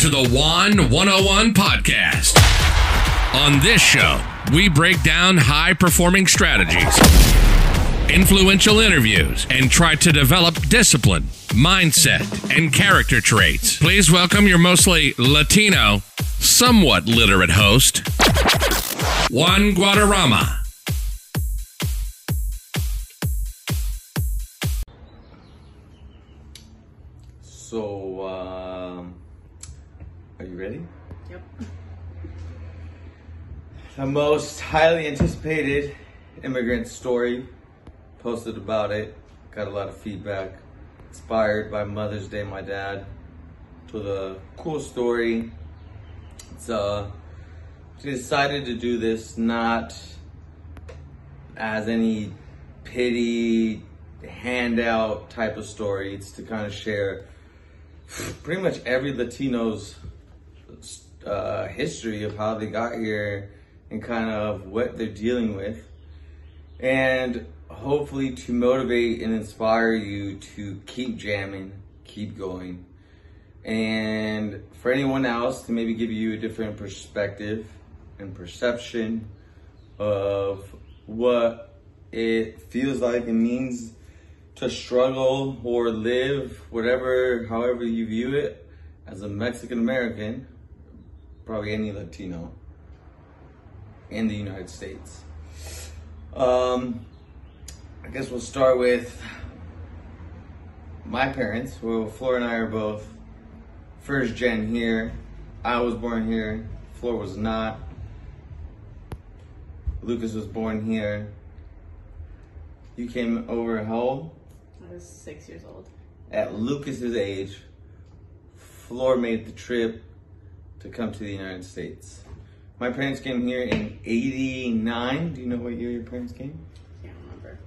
to the Juan 101 podcast. On this show, we break down high performing strategies, influential interviews, and try to develop discipline, mindset, and character traits. Please welcome your mostly Latino, somewhat literate host, Juan Guadarrama. The most highly anticipated immigrant story. Posted about it. Got a lot of feedback. Inspired by Mother's Day, my dad. Told a cool story. It's uh, decided to do this not as any pity handout type of story. It's to kind of share pretty much every Latino's uh, history of how they got here and kind of what they're dealing with. And hopefully to motivate and inspire you to keep jamming, keep going. And for anyone else to maybe give you a different perspective and perception of what it feels like and means to struggle or live, whatever, however you view it, as a Mexican American, probably any Latino in the United States. Um, I guess we'll start with my parents. Well, Flor and I are both first gen here. I was born here. Flor was not. Lucas was born here. You came over how old? I was six years old. At Lucas's age, Flor made the trip to come to the United States. My parents came here in 89. Do you know what year your parents came? Can't remember.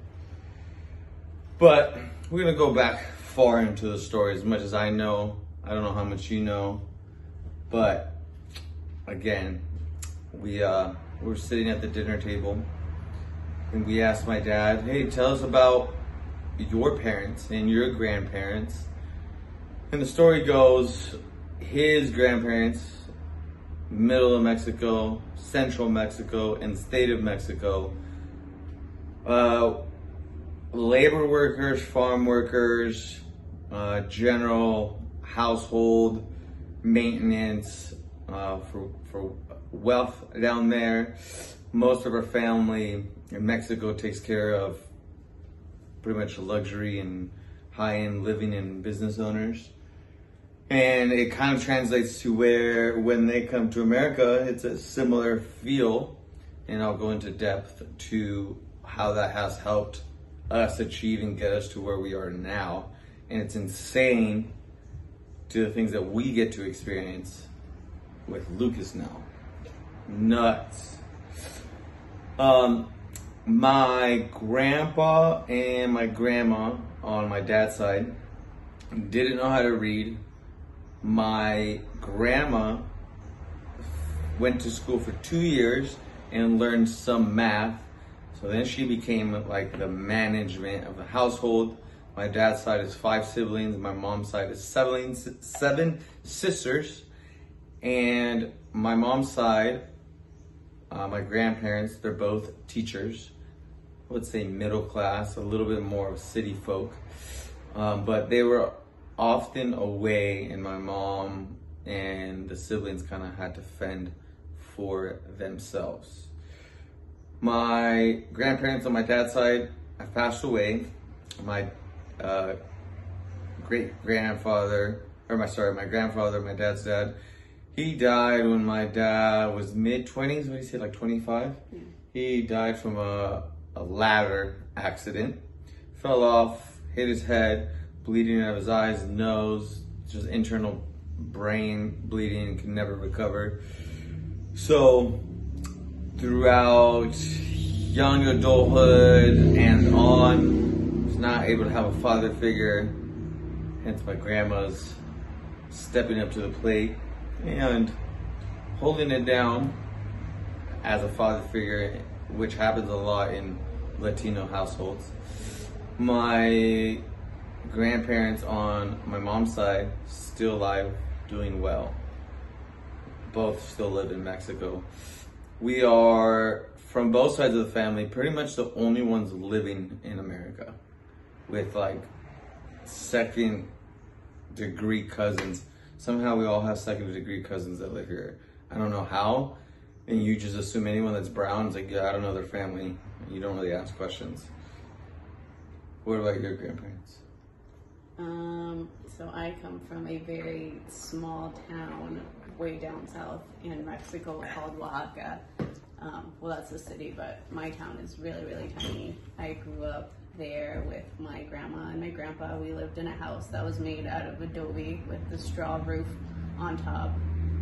But we're gonna go back far into the story as much as I know. I don't know how much you know, but again, we uh, were sitting at the dinner table and we asked my dad, "Hey, tell us about your parents and your grandparents." And the story goes, his grandparents, middle of Mexico, central Mexico, and state of Mexico. Uh, labor workers, farm workers, uh, general household maintenance uh, for, for wealth down there. Most of our family in Mexico takes care of pretty much luxury and high end living and business owners. And it kind of translates to where when they come to America, it's a similar feel. And I'll go into depth to how that has helped us achieve and get us to where we are now. And it's insane to the things that we get to experience with Lucas now. Nuts. Um, my grandpa and my grandma on my dad's side didn't know how to read. My grandma went to school for two years and learned some math. So then she became like the management of the household. My dad's side is five siblings. My mom's side is seven, seven sisters. And my mom's side, uh, my grandparents, they're both teachers. I would say middle class, a little bit more of city folk. Um, but they were often away, and my mom and the siblings kind of had to fend for themselves. My grandparents on my dad's side have passed away. My uh, great grandfather, or my sorry, my grandfather, my dad's dad, he died when my dad was mid 20s. What do you say, like 25? Yeah. He died from a, a ladder accident. Fell off, hit his head, bleeding out of his eyes, nose, just internal brain bleeding, can never recover. So, throughout young adulthood and on, was not able to have a father figure. Hence, my grandma's stepping up to the plate and holding it down as a father figure, which happens a lot in Latino households. My grandparents on my mom's side still alive, doing well. both still live in Mexico. We are from both sides of the family pretty much the only ones living in America with like second degree cousins. Somehow we all have second degree cousins that live here. I don't know how. And you just assume anyone that's brown is like, yeah, I don't know their family. You don't really ask questions. What about your grandparents? Um, so I come from a very small town way down south in Mexico called Oaxaca. Um, well, that's a city, but my town is really, really tiny. I grew up there with my grandma and my grandpa. We lived in a house that was made out of adobe with the straw roof on top.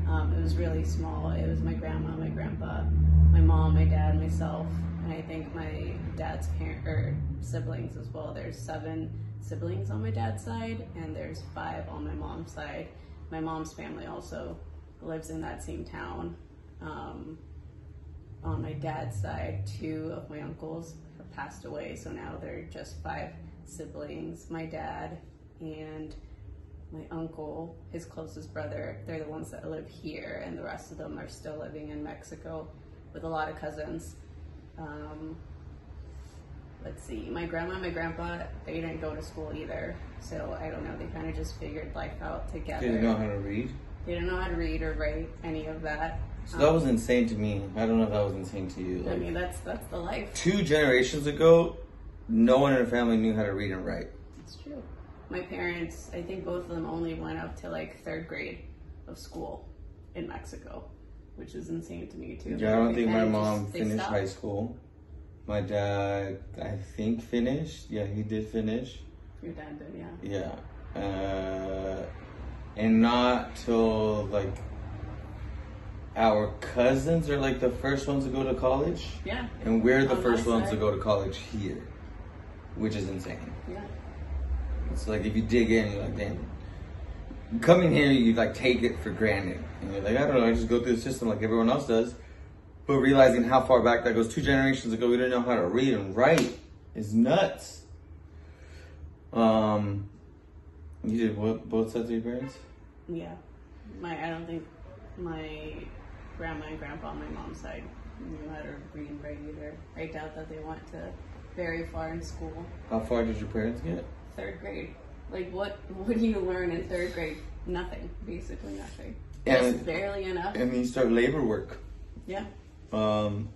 Um, it was really small. It was my grandma, my grandpa, my mom, my dad, myself, and I think my dad's parent or siblings as well. There's seven siblings on my dad's side, and there's five on my mom's side. My mom's family also lives in that same town. Um, on my dad's side, two of my uncles have passed away, so now they're just five siblings. My dad and my uncle, his closest brother, they're the ones that live here, and the rest of them are still living in Mexico with a lot of cousins. Um, let's see, my grandma and my grandpa, they didn't go to school either, so I don't know, they kind of just figured life out together. They didn't know how to read. They didn't know how to read or write any of that. So that was um, insane to me. I don't know if that was insane to you. I mean, that's that's the life. two generations ago, no one in the family knew how to read and write. It's true. My parents, I think both of them only went up to like third grade of school in Mexico, which is insane to me too. Yeah, I don't think my mom just- finished stopped. high school. My dad, I think, finished. Yeah, he did finish. Your dad did, yeah. Yeah. Uh, and not till like our cousins are like the first ones to go to college. Yeah, And we're the On first ones to go to college here, which is insane. yeah. It's like if you dig in, you're like, damn. Coming here, you like take it for granted, and you're like, I don't know, I just go through the system like everyone else does. But realizing how far back that goes, two generations ago, we didn't know how to read and write, is nuts. Um, you did what? Both sets of your parents? Yeah. My I don't think my grandma and grandpa on my mom's side knew how to read and write either. I doubt that they went to very far in school. How far did your parents get? Third grade. Like what what do you learn in third grade? Nothing. Basically nothing. And- Just barely enough. And you start labor work. yeah. Um,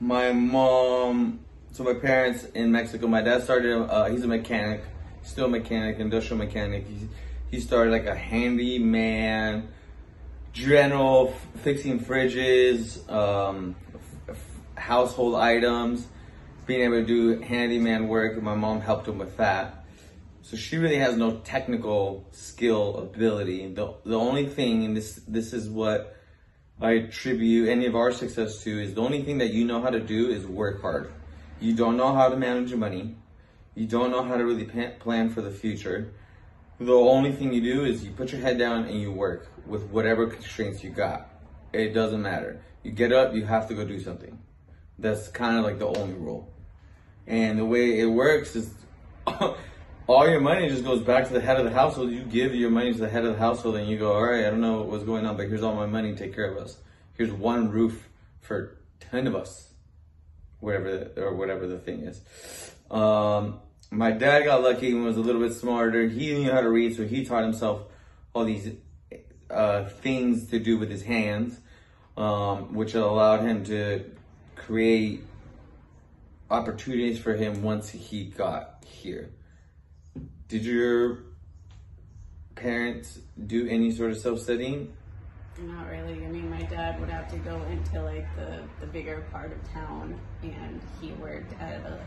my mom, so my parents in Mexico, my dad started, uh, he's a mechanic, still a mechanic, industrial mechanic. He, he started like a handyman, general f- fixing fridges, um, f- household items, being able to do handyman work. My mom helped him with that. So she really has no technical skill ability. The, the only thing, and this, this is what I attribute any of our success to is the only thing that you know how to do is work hard. You don't know how to manage your money. You don't know how to really plan for the future. The only thing you do is you put your head down and you work with whatever constraints you got. It doesn't matter. You get up, you have to go do something. That's kind of like the only rule. And the way it works is all your money just goes back to the head of the household. You give your money to the head of the household and you go, all right, I don't know what's going on, but here's all my money. Take care of us. Here's one roof for 10 of us. Whatever, or whatever the thing is. Um, my dad got lucky and was a little bit smarter. He knew how to read, so he taught himself all these uh, things to do with his hands, um, which allowed him to create opportunities for him once he got here. Did your parents do any sort of self studying? Not really. I mean, my dad would have to go into like the, the bigger part of town, and he worked at a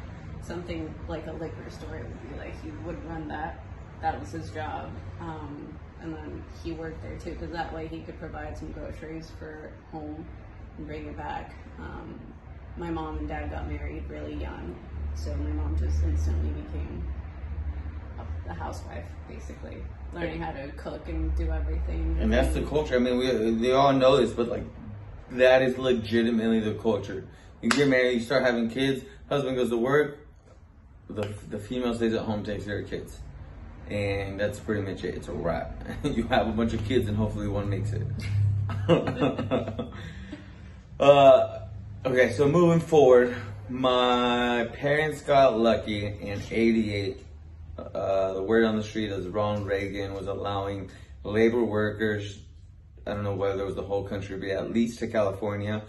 something like a liquor store. It would be like he would run that. That was his job, um, and then he worked there too, because that way he could provide some groceries for home and bring it back. Um, my mom and dad got married really young, so my mom just instantly became a housewife, basically, learning how to cook and do everything. And that's the culture. I mean, we they all know this, but like, that is legitimately the culture. You get married, you start having kids. Husband goes to work. The the female stays at home, takes care of kids, and that's pretty much it. It's a wrap. you have a bunch of kids, and hopefully one makes it. uh, okay, so moving forward, my parents got lucky in '88. Uh, the word on the street is Ronald Reagan was allowing labor workers, I don't know whether it was the whole country, but at least to California.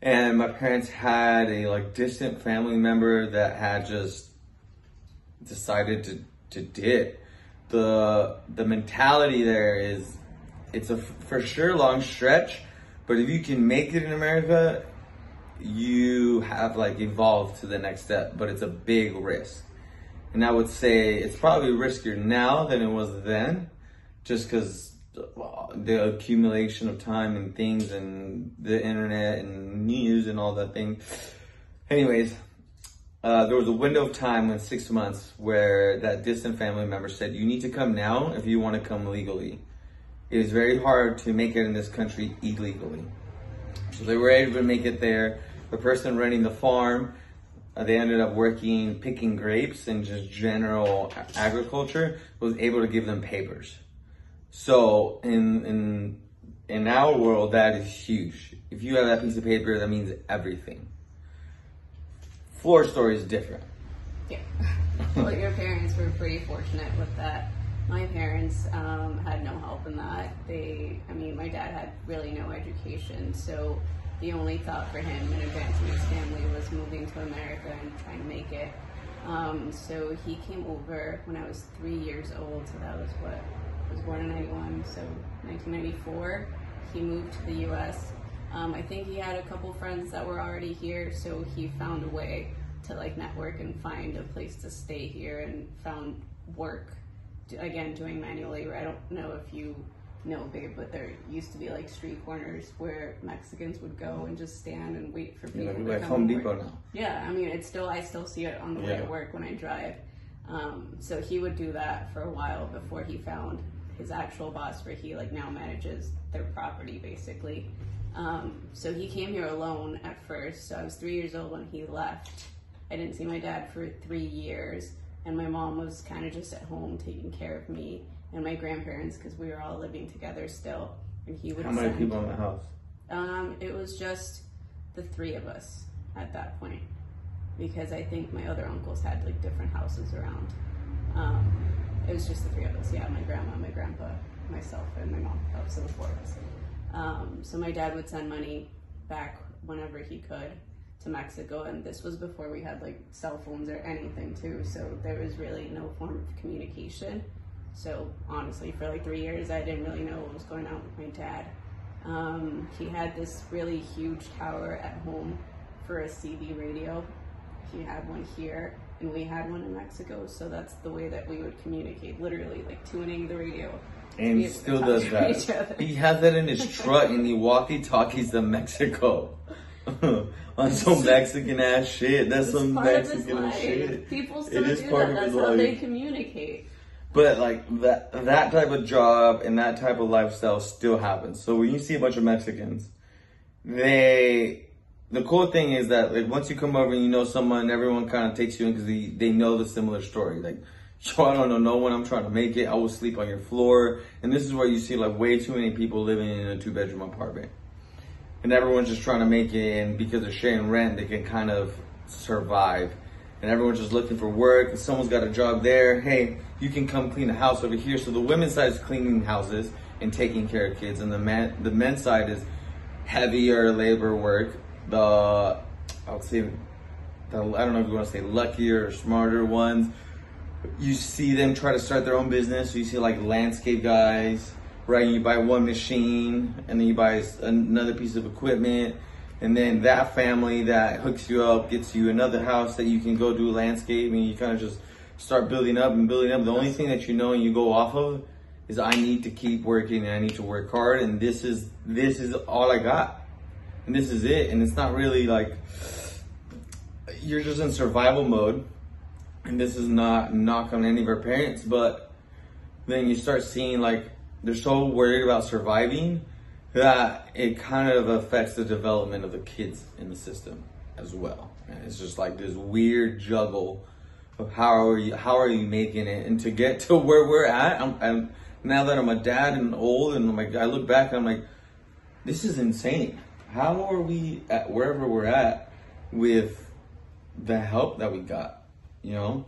And my parents had a like distant family member that had just decided to, to dip. The the mentality there is it's a for sure long stretch, but if you can make it in America, you have like evolved to the next step, but it's a big risk. And I would say it's probably riskier now than it was then, just because the accumulation of time and things and the internet and news and all that thing. Anyways, uh, there was a window of time in six months where that distant family member said, You need to come now if you want to come legally. It is very hard to make it in this country illegally. So they were able to make it there. The person running the farm, uh, they ended up working picking grapes and just general agriculture, was able to give them papers. So in in in our world, that is huge. If you have that piece of paper, that means everything. Flor story is different. Yeah. well, your parents were pretty fortunate with that. My parents um, had no help in that. They, I mean, my dad had really no education, so the only thought for him and advancing his family was moving to America and trying to make it. Um, so he came over when I was three years old, so that was what I was born in 91, so 1994. He moved to the US. Um, I think he had a couple friends that were already here, so he found a way to like network and find a place to stay here and found work. Again, doing manual labor. I don't know if you know, babe, but there used to be like street corners where Mexicans would go and just stand and wait for people Yeah, to like come Home Depot now. Yeah, I mean, it's still I still see it on the way to work when I drive. Um, so he would do that for a while before he found his actual boss, where he like now manages their property basically. Um, so he came here alone at first. So I was three years old when he left. I didn't see my dad for three years, and my mom was kind of just at home taking care of me and my grandparents because we were all living together still. And he would How many send- people in the house? um, it was just the three of us at that point because I think my other uncles had like different houses around. Um, it was just the three of us. Yeah, my grandma, my grandpa, myself, and my mom. Oh, so the four of us. Um, so my dad would send money back whenever he could to Mexico, and this was before we had like cell phones or anything too. So there was really no form of communication. So honestly, for like three years, I didn't really know what was going on with my dad. Um, he had this really huge tower at home for a CB radio. He had one here, and we had one in Mexico. So that's the way that we would communicate, literally, like tuning the radio. And he still does that. He has that in his truck and he walkie talkies to Mexico. On some Mexican ass shit. That's It's some part of his Mexican shit. People still is do part that. of That's how they life. communicate. But like that that type of job and that type of lifestyle still happens. So when you see a bunch of Mexicans, they the cool thing is that like once you come over and you know someone, everyone kind of takes you in because they, they know the similar story. Like, yo, I don't know no one. I'm trying to make it. I will sleep on your floor. And this is where you see like way too many people living in a two bedroom apartment, and everyone's just trying to make it. And because they're sharing rent, they can kind of survive. And everyone's just looking for work. And someone's got a job there. Hey, you can come clean the house over here. So the women's side is cleaning houses and taking care of kids, and the man the men's side is heavier labor work. The I would say the I don't know if you want to say luckier or smarter ones. You see them try to start their own business. So you see like landscape guys, right? You buy one machine and then you buy another piece of equipment. And then that family that hooks you up gets you another house that you can go do landscape and you kind of just start building up and building up. The only thing that you know and you go off of is I need to keep working and I need to work hard and this is this is all I got. And this is it. And it's not really like you're just in survival mode. And this is not knock on any of our parents, but then you start seeing like they're so worried about surviving that it kind of affects the development of the kids in the system as well. And it's just like this weird juggle how are you how are you making it and to get to where we're at. I'm, I'm now that I'm a dad and old and I'm like I look back and I'm like this is insane. How are we at wherever we're at with the help that we got? You know.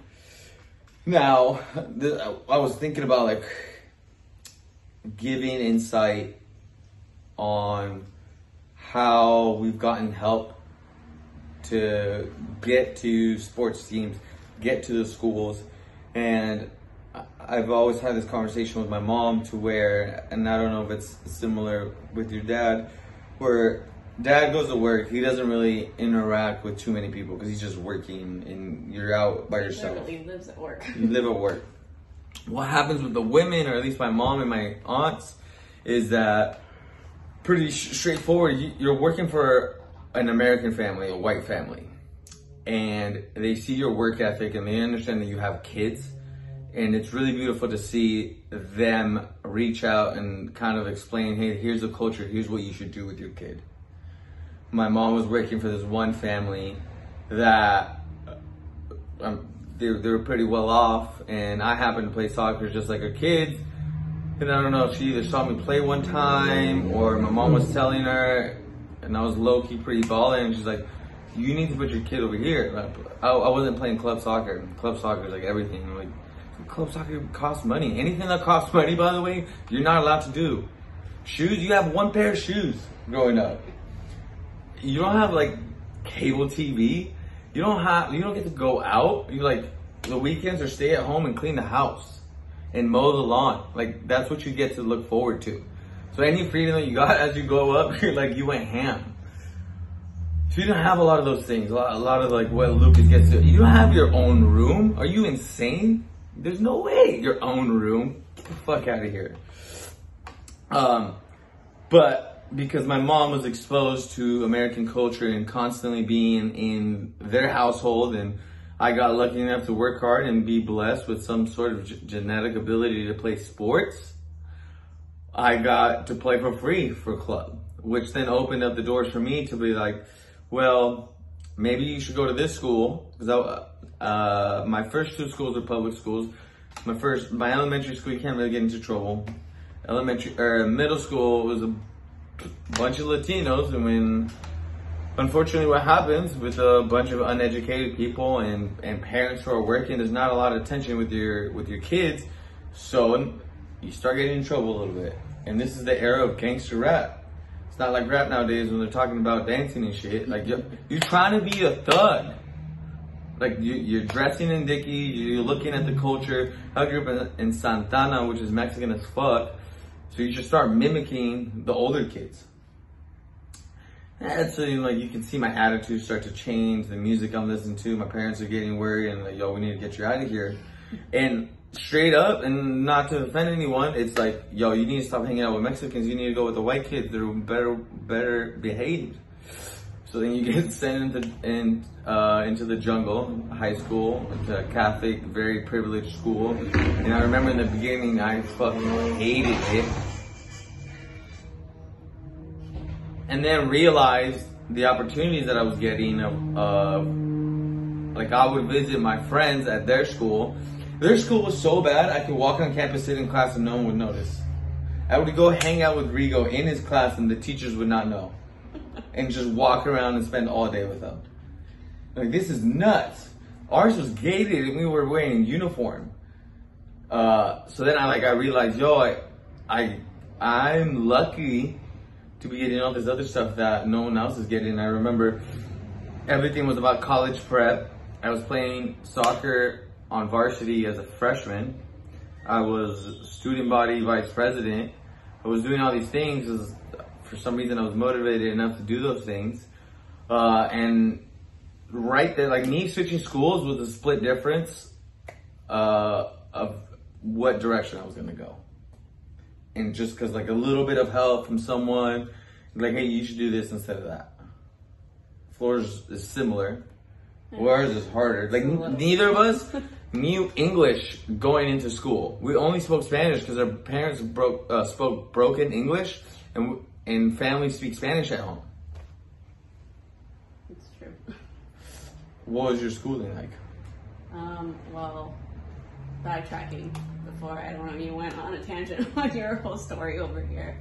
Now, I was thinking about like giving insight on how we've gotten help to get to sports teams, get to the schools, and I've always had this conversation with my mom to where, and I don't know if it's similar with your dad, where dad goes to work, he doesn't really interact with too many people because he's just working and you're out by yourself Literally lives at work. you live at work. What happens with the women, or at least my mom and my aunts, is that pretty sh- straightforward. You're working for an American family, a white family, and they see your work ethic and they understand that you have kids. And it's really beautiful to see them reach out and kind of explain, hey, here's the culture, here's what you should do with your kid. My mom was working for this one family that um, they, they were pretty well off, and I happened to play soccer just like her kids. And I don't know she either saw me play one time or my mom was telling her, and I was low key pretty balling, and she's like, "You need to put your kid over here." I, I wasn't playing club soccer. Club soccer is like everything. Like, club soccer costs money. Anything that costs money, by the way, you're not allowed to do. Shoes, you have one pair of shoes growing up. You don't have like cable TV. You don't have. You don't get to go out. You like the weekends or stay at home and clean the house and mow the lawn. Like that's what you get to look forward to. So any freedom that you got as you go up, like you went ham. So you don't have a lot of those things. A lot, a lot of like what Lucas gets to. You don't have your own room. Are you insane? There's no way your own room. Get the fuck out of here. Um, but because my mom was exposed to American culture and constantly being in their household, and I got lucky enough to work hard and be blessed with some sort of g- genetic ability to play sports, I got to play for free for club, which then opened up the doors for me to be like, well, maybe you should go to this school because uh, my first two schools are public schools. My first, my elementary school, you can't really get into trouble. Elementary or middle school was a bunch of Latinos, and when unfortunately what happens with a bunch of uneducated people and, and parents who are working, there's not a lot of attention with your with your kids, so you start getting in trouble a little bit. And this is the era of gangster rap. It's not like rap nowadays when they're talking about dancing and shit. Like you're, you're trying to be a thug. Like you, you're dressing in Dickies, you're looking at the culture. I grew up in, in Santa Ana, which is Mexican as fuck. So you should start mimicking the older kids. And so you know, like you can see my attitude start to change. The music I'm listening to, my parents are getting worried and like, yo, we need to get you out of here. And straight up, and not to offend anyone, it's like, yo, you need to stop hanging out with Mexicans. You need to go with the white kids They're better, better behaved. So then you get sent into in, uh, into the jungle, high school, into a Catholic, very privileged school. And I remember in the beginning, I fucking hated it. And then realized the opportunities that I was getting of, of like I would visit my friends at their school. Their school was so bad, I could walk on campus, sit in class, and no one would notice. I would go hang out with Rigo in his class, and the teachers would not know and just walk around and spend all day with them. Like this is nuts. Ours was gated and we were wearing uniform. Uh, so then I like I realized, yo, I, I I'm lucky to be getting all this other stuff that no one else is getting. I remember everything was about college prep. I was playing soccer on varsity as a freshman. I was student body vice president. I was doing all these things. For some reason, I was motivated enough to do those things. Uh, and right there, like me switching schools was a split difference uh, of what direction I was gonna go. And just cause like a little bit of help from someone, like, hey, you should do this instead of that. Flor's is similar. Ours is harder. Like neither of us knew English going into school. We only spoke Spanish because our parents broke uh, spoke broken English, and and families speak Spanish at home. It's true. What was your schooling like? Um, well, backtracking before I don't know you went on a tangent on your whole story over here,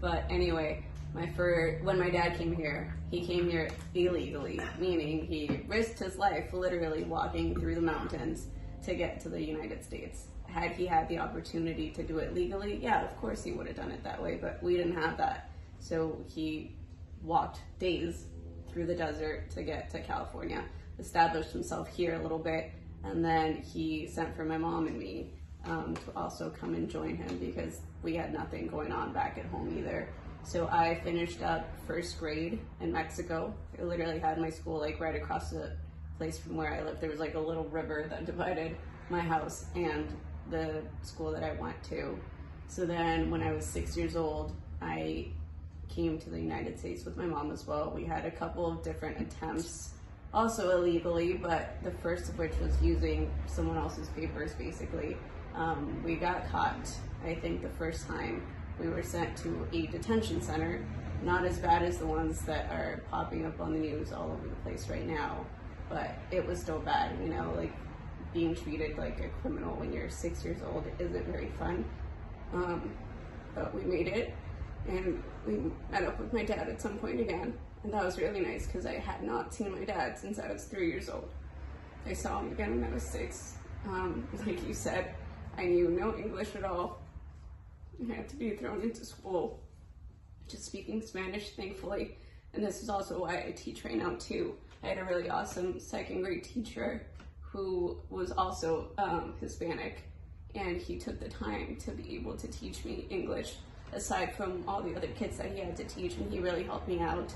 but anyway, my fir- when my dad came here, he came here illegally, meaning he risked his life literally walking through the mountains to get to the United States. Had he had the opportunity to do it legally, yeah, of course he would have done it that way, but we didn't have that. So he walked days through the desert to get to California, established himself here a little bit, and then he sent for my mom and me um, to also come and join him because we had nothing going on back at home either. So I finished up first grade in Mexico. I literally had my school like right across the place from where I lived. There was like a little river that divided my house and the school that I went to. So then when I was six years old, I came to the United States with my mom as well. We had a couple of different attempts, also illegally, but the first of which was using someone else's papers basically. Um, we got caught, I think, the first time we were sent to a detention center, not as bad as the ones that are popping up on the news all over the place right now, but it was still bad, you know, like being treated like a criminal when you're six years old isn't very fun. Um, but we made it, and we met up with my dad at some point again, and that was really nice because I had not seen my dad since I was three years old. I saw him again when I was six. Um, like you said, I knew no English at all. I had to be thrown into school just speaking Spanish, thankfully. And this is also why I teach right now, too. I had a really awesome second grade teacher who was also um, Hispanic, and he took the time to be able to teach me English aside from all the other kids that he had to teach, and he really helped me out.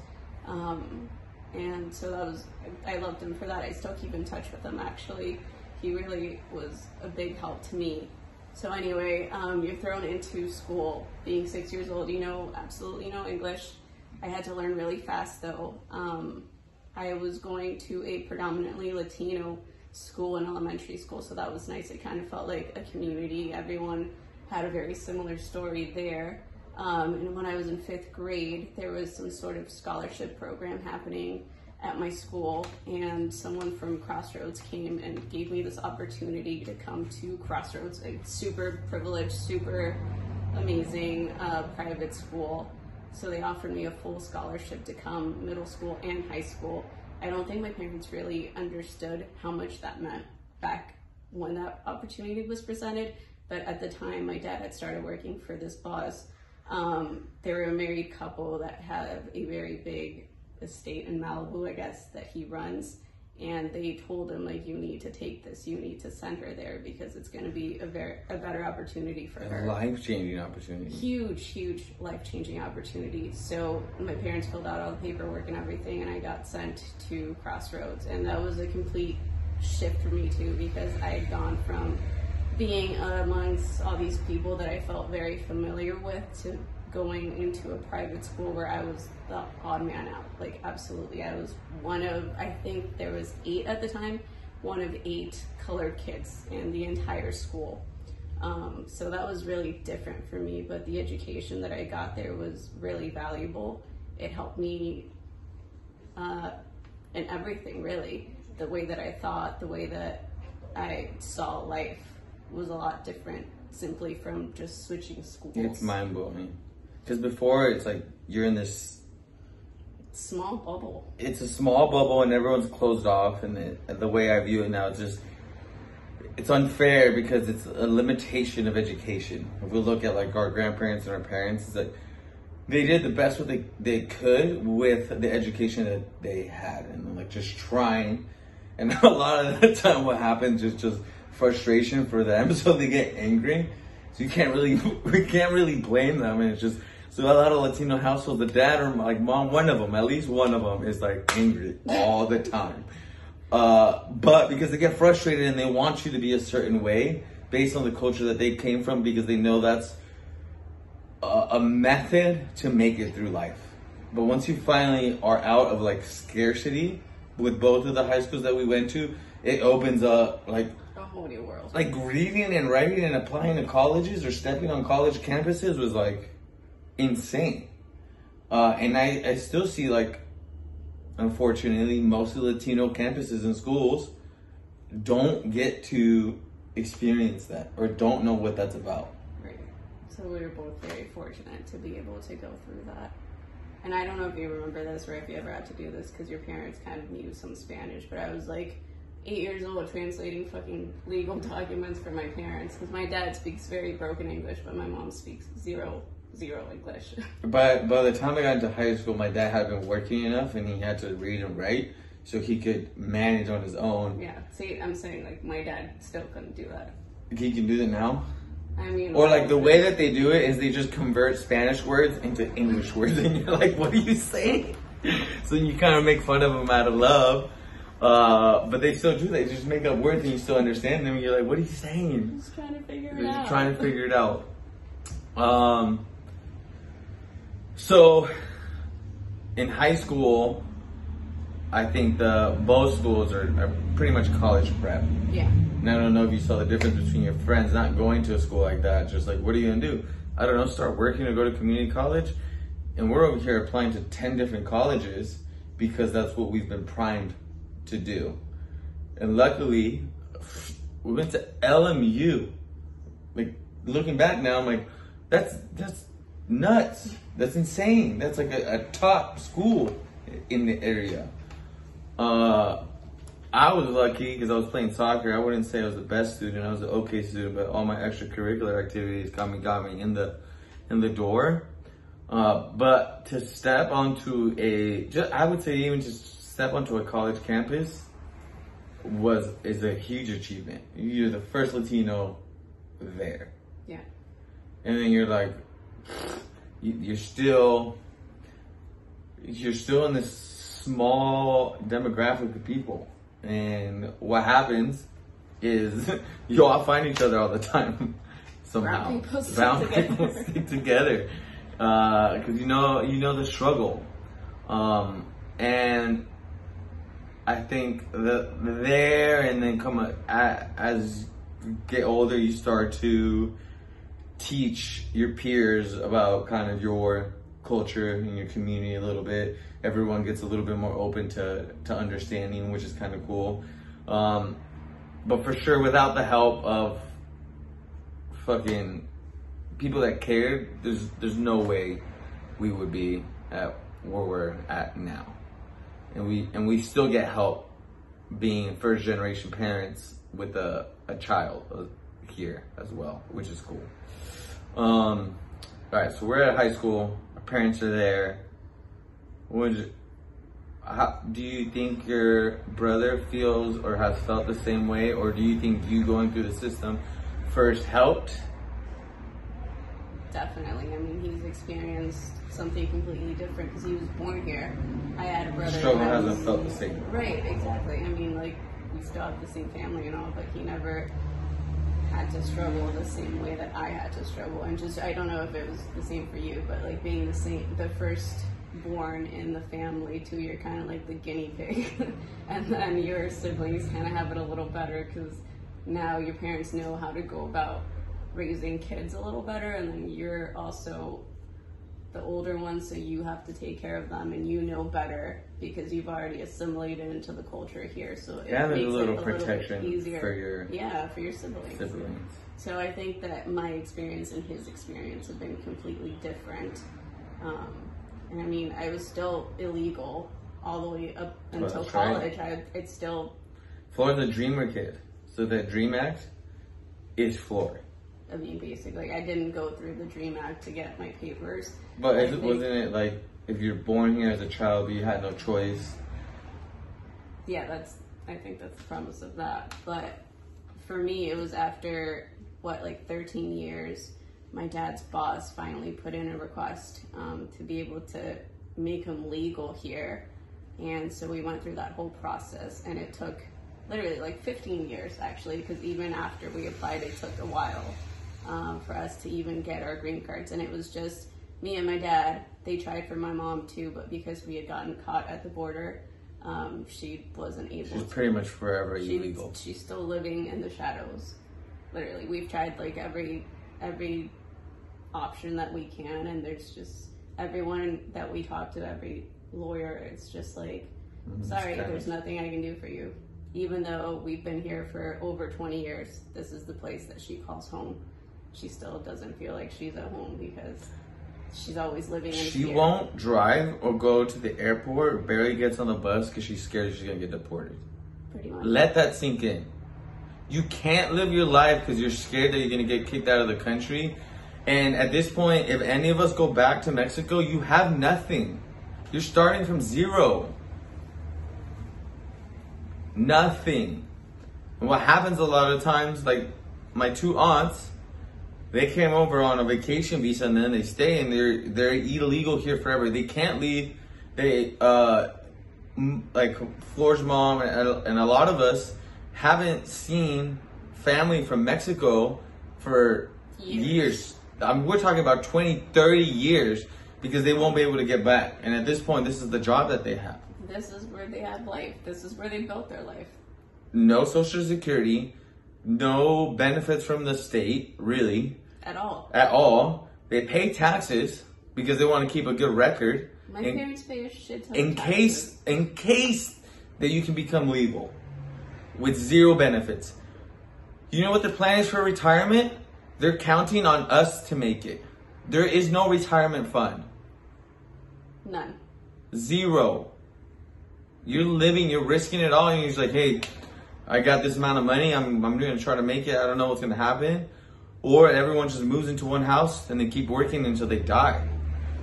Um, and so that was, I loved him for that. I still keep in touch with him actually. He really was a big help to me so anyway, um, you're thrown into school. Being six years old, you know absolutely no English. I had to learn really fast though. Um, I was going to a predominantly Latino school in elementary school, so that was nice. It kind of felt like a community. Everyone had a very similar story there. Um, and when I was in fifth grade, there was some sort of scholarship program happening at my school, and someone from Crossroads came and gave me this opportunity to come to Crossroads, a super privileged, super amazing uh, private school. So they offered me a full scholarship to come middle school and high school. I don't think my parents really understood how much that meant back when that opportunity was presented. But at the time, my dad had started working for this boss. Um, they were a married couple that have a very big estate in Malibu, I guess, that he runs. And they told him like, you need to take this. You need to send her there because it's going to be a very a better opportunity for her. Life changing opportunity. Huge, huge life changing opportunity. So my parents filled out all the paperwork and everything, and I got sent to Crossroads, and that was a complete shift for me too because I had gone from being amongst all these people that I felt very familiar with to going into a private school where I was the odd man out. Like absolutely, I was one of I think there was eight at the time, one of eight colored kids in the entire school. Um, so that was really different for me. But the education that I got there was really valuable. It helped me uh, in everything really. The way that I thought, the way that I saw life was a lot different simply from just switching schools. It's mind blowing. Because before, it's like you're in this small bubble. It's a small bubble, and everyone's closed off. And the, the way I view it now, it's just it's unfair because it's a limitation of education. If we look at like our grandparents and our parents, it's like they did the best what they, they could with the education that they had and like just trying. And a lot of the time what happens is just frustration for them. So they get angry. So you can't really, we can't really blame them. And it's just, so a lot of Latino households, the dad or like mom, one of them, at least one of them is like angry all the time. Uh, but because they get frustrated and they want you to be a certain way based on the culture that they came from because they know that's a, a method to make it through life. But once you finally are out of like scarcity with both of the high schools that we went to, it opens up like a whole new world. Like reading and writing and applying to colleges or stepping on college campuses was like insane. Uh, and I, I still see like, unfortunately, most of Latino campuses and schools don't get to experience that or don't know what that's about. Right. So we were both very fortunate to be able to go through that. and I don't know if you remember this or if you ever had to do this because your parents kind of knew some Spanish, but I was like eight years old translating fucking legal documents for my parents because my dad speaks very broken English, but my mom speaks zero zero English. But by the time I got into high school, my dad had been working enough, and he had to read and write, so he could manage on his own. yeah, see, I'm saying like my dad still couldn't do that. He can do that now. I mean, Or like the way that they do it is they just convert Spanish words into English words, and you're like, "What are you saying?" So you kind of make fun of them out of love, uh, but they still do. They just make up words, and you still understand them. And you're like, "What are you saying?" just trying to figure it out. just trying to figure it out. Um. So, in high school, I think the both schools are, are pretty much college prep. Yeah, And I don't know if you saw the difference between your friends not going to a school like that. Just like, what are you gonna do? I don't know. Start working or go to community college. And we're over here applying to ten different colleges because that's what we've been primed to do. And luckily, we went to LMU. Like looking back now, I'm like, that's that's nuts. That's insane. That's like a, a top school in the area. Uh, I was lucky because I was playing soccer. I wouldn't say I was the best student. I was an okay student, but all my extracurricular activities got me got me in the in the door. Uh, but to step onto a, just, I would say even just step onto a college campus was is a huge achievement. You're the first Latino there, yeah, and then you're like, you're still, you're still in this small demographic of people, and what happens is you all find each other all the time somehow. Brown people stick Brown together. people stick together because you know you know the struggle, um, and I think that there and then come a, a- as you get older, you start to teach your peers about kind of your culture and your community a little bit. Everyone gets a little bit more open to, to understanding, which is kind of cool. Um, but for sure, without the help of fucking people that cared, there's there's no way we would be at where we're at now. And we and we still get help being first generation parents with a, a child uh, here as well, which is cool. Um, all right, so we're at high school. Our parents are there. Would you, how, do you think your brother feels or has felt the same way, or do you think you going through the system first helped? definitely. I mean, he's experienced something completely different because he was born here. I had a brother. Struggle hasn't felt the same. Right, exactly. I mean, like we still have the same family and all, but he never had to struggle the same way that I had to struggle. And just, I don't know if it was the same for you, but like being the same, the first born in the family too, you're kind of like the guinea pig, and then your siblings kind of have it a little better because now your parents know how to go about raising kids a little better, and then you're also the older ones, so you have to take care of them, and you know better because you've already assimilated into the culture here. So it Yeah, there's a little it a little protection bit easier for your yeah for your siblings. siblings. So I think that my experience and his experience have been completely different. Um, and I mean, I was still illegal all the way up Well, until right. college. I it's still Florida's a dreamer kid, so that Dream Act is Florida. I mean, basically, I didn't go through the Dream Act to get my papers. But wasn't it like if you're born here as a child, but you had no choice? yeah, that's I think that's the premise of that. But for me, it was after what like 13 years, my dad's boss finally put in a request um, to be able to make him legal here, and so we went through that whole process, and it took literally like 15 years actually, because even after we applied, it took a while um, for us to even get our green cards, and it was just me and my dad. They tried for my mom too, but because we had gotten caught at the border, um, she wasn't able It's to. pretty much forever She's, illegal. she's still living in the shadows. Literally, we've tried like every every option that we can, and there's just everyone that we talk to, every lawyer, it's just like, sorry, kind there's nothing I can do for you. Even though we've been here for over 20 years, this is the place that she calls home. She still doesn't feel like she's at home because she's always living in She fear. won't drive or go to the airport or barely gets on the bus because she's scared she's gonna get deported. Pretty much. Let that sink in. You can't live your life because you're scared that you're gonna get kicked out of the country. And at this point, if any of us go back to Mexico, you have nothing. You're starting from zero. Nothing. And what happens a lot of times, like my two aunts, they came over on a vacation visa and then they stay and they're they're illegal here forever. They can't leave. They uh m- like Flor's mom and, and a lot of us haven't seen family from Mexico for Years. years. I mean, we're talking about 20, 30 years because they won't be able to get back. And at this point, this is the job that they have. This is where they had life. This is where they built their life. No social security, no benefits from the state, really. At all. at all. They pay taxes because they want to keep a good record. My in, parents pay a shit ton in case, in case that you can become legal with zero benefits. You know what the plan is for retirement? They're counting on us to make it. There is no retirement fund. None. Zero. You're living, you're risking it all, and you're just like, hey, I got this amount of money, I'm, I'm gonna try to make it, I don't know what's gonna happen. Or everyone just moves into one house and they keep working until they die.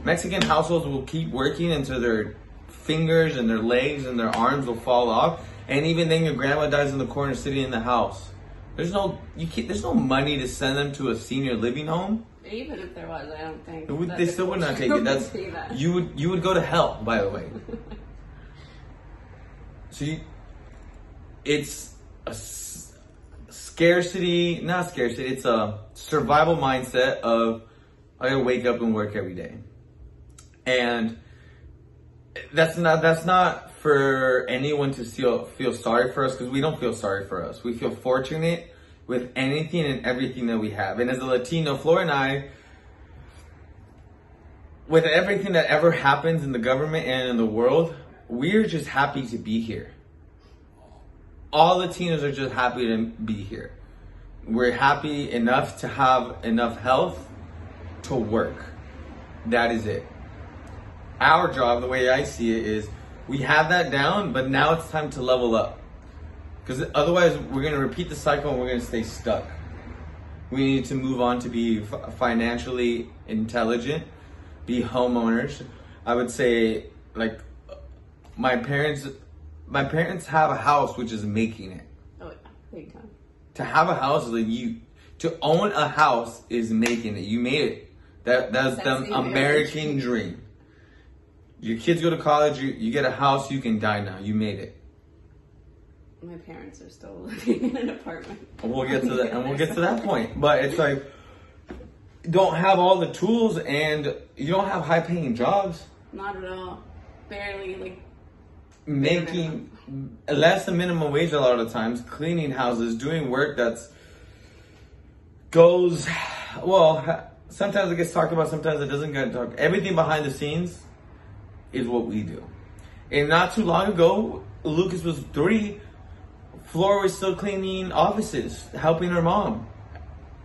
Mexican households will keep working until their fingers and their legs and their arms will fall off. And even then, your grandma dies in the corner sitting in the house. There's no, you can't, there's no money to send them to a senior living home. Even if there was, I don't think. Would- they still would not take it. That's that. you would you would go to hell. By the way, so you, it's a s- scarcity, not scarcity. It's a survival mindset of I gotta wake up and work every day, and that's not that's not for anyone to feel feel sorry for us because we don't feel sorry for us. We feel fortunate with anything and everything that we have, and as a Latino, Flora and I with everything that ever happens in the government and in the world, we're just happy to be here. All Latinos are just happy to be here. We're happy enough to have enough health to work. That is it. Our job, the way I see it, is we have that down, but now it's time to level up. Because otherwise, we're going to repeat the cycle and we're going to stay stuck. We need to move on to be financially intelligent, be homeowners. I would say, like, my parents, my parents have a house which is making it. Oh, yeah. Big time. To have a house, is like you, to own a house is making it. You made it. That that's, That's the American dream. Your kids go to college, you, you get a house, you can die now. You made it. My parents are still living in an apartment. And we'll get to that, and we'll get to that point. But it's like, don't have all the tools, and you don't have high paying jobs. Not at all. Barely, like, making less than minimum wage a lot of times, cleaning houses, doing work that's goes well. Sometimes it gets talked about, sometimes it doesn't get talked. Everything behind the scenes is what we do. And not too long ago, Lucas was three. Flora was still cleaning offices, helping her mom.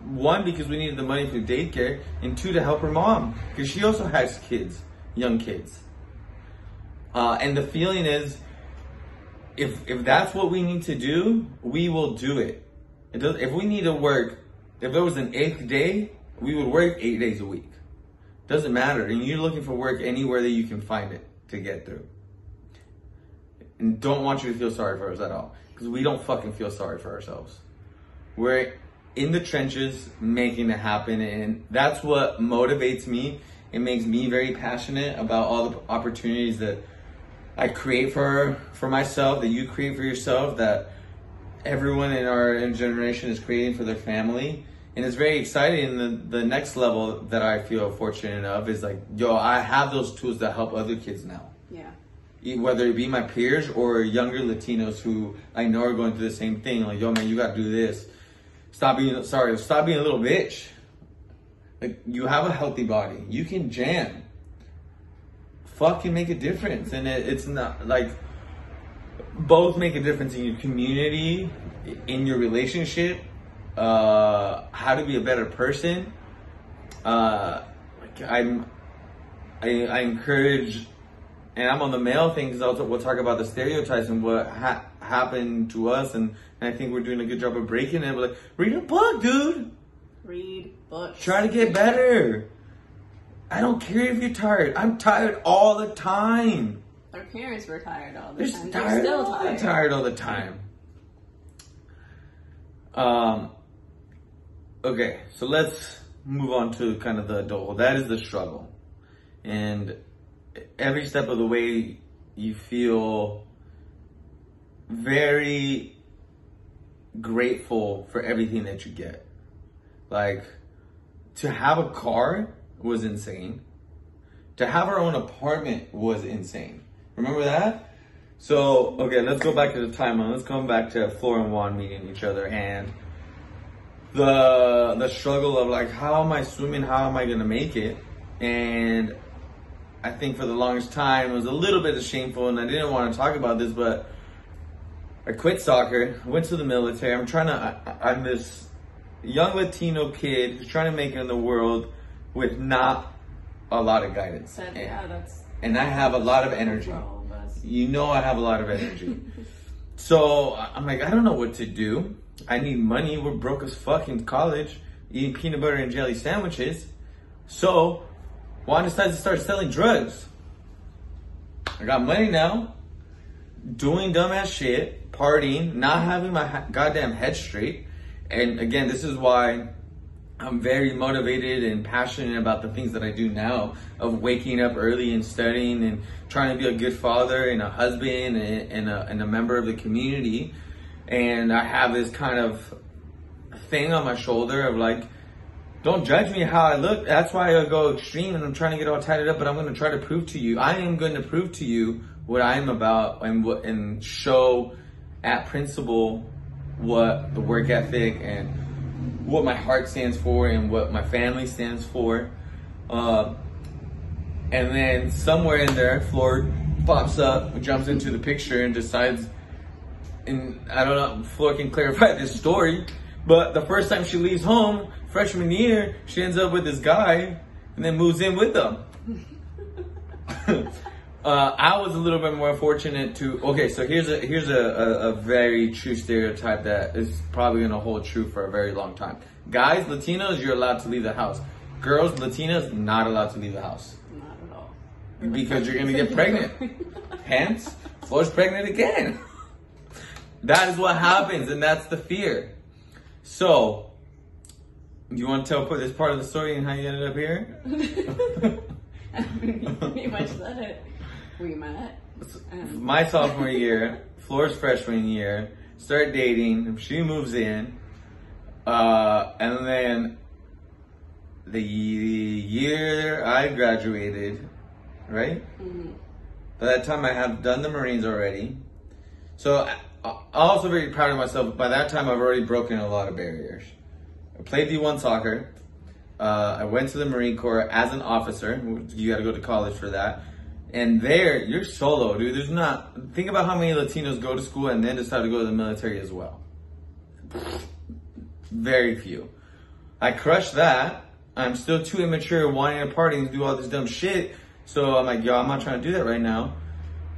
One because we needed the money for daycare, and two to help her mom because she also has kids, young kids. Uh, and the feeling is, if if that's what we need to do, we will do it. It does. If we need to work, if it was an eighth day, we would work eight days a week. Doesn't matter. And you're looking for work anywhere that you can find it to get through. And don't want you to feel sorry for us at all, because we don't fucking feel sorry for ourselves. We're in the trenches making it happen, and that's what motivates me. It makes me very passionate about all the opportunities that I create for for myself, that you create for yourself, that everyone in our generation is creating for their family. And it's very exciting. And The the next level that I feel fortunate of is like, yo, I have those tools that help other kids now. yeah. Whether it be my peers or younger Latinos who I know are going through the same thing. Like, yo, man, you gotta do this. Stop being sorry. Stop being a little bitch. Like, you have a healthy body. You can jam. Fucking make a difference, and it, it's not like both make a difference in your community, in your relationship, uh, how to be a better person. Uh, like I'm, I, I encourage, and I'm on the male thing because we'll talk about the stereotypes and what ha- happened to us, and, and I think we're doing a good job of breaking it. But like, read a book, dude. Read books. Try to get better. I don't care if you're tired. I'm tired all the time. Our parents were tired all the They're time. tired, They're still all tired. tired all the time. Um. Okay, so let's move on to kind of the adult. That is the struggle, and every step of the way, you feel very grateful for everything that you get. Like to have a car was insane. To have our own apartment was insane. Remember that? So, okay, let's go back to the timeline. Let's come back to Flora and Juan meeting each other and the the struggle of like how am I swimming, how am I gonna make it? And I think for the longest time it was a little bit shameful and I didn't want to talk about this, but I quit soccer, I went to the military. I'm trying to I, I'm this young Latino kid who's trying to make it in the world with not a lot of guidance. Said, And- yeah, that's and I have a lot of energy. for all of us. You know I have a lot of energy. so I'm like, I don't know what to do. I need money. We're broke as fuck in college, eating peanut butter and jelly sandwiches. So Juan decides to start selling drugs. I got money now, doing dumbass shit, partying, not having my ha- goddamn head straight. And again, this is why I'm very motivated and passionate about the things that I do now of waking up early and studying and trying to be a good father and a husband and, a, and a member of the community. And I have this kind of thing on my shoulder of like, don't judge me how I look. That's why I go extreme and I'm trying to get all tied up, but I'm going to try to prove to you. I am going to prove to you what I am about and what, and show at principle what the work ethic and what my heart stands for and what my family stands for. Uh, and then somewhere in there, Flor pops up, jumps into the picture, and decides. And I don't know, Flor can clarify this story, but the first time she leaves home, freshman year, she ends up with this guy, and then moves in with him. uh, I was a little bit more fortunate to. Okay, so here's a here's a, a, a very true stereotype that is probably gonna hold true for a very long time. Guys, Latinos, you're allowed to leave the house. Girls, Latinas, not allowed to leave the house Not at all. because you're gonna get pregnant. Hence, Flo's pregnant again. That is what happens, and that's the fear. So, you want to tell this part of the story and how you ended up here? You pretty much said it. We met. Um, my sophomore year, Flora's freshman year, start dating, she moves in, uh, and then the year I graduated, right? mhm. By that time, I have done the Marines already. So I- I'm also very proud of myself. By that time, I've already broken a lot of barriers. I played D1 soccer. Uh, I went to the Marine Corps as an officer. You got to go to college for that. And there, you're solo, dude. There's not. Think about how many Latinos go to school and then decide to go to the military as well. Very few. I crushed that. I'm still too immature, wanting to party and do all this dumb shit. So I'm like, yo, I'm not trying to do that right now.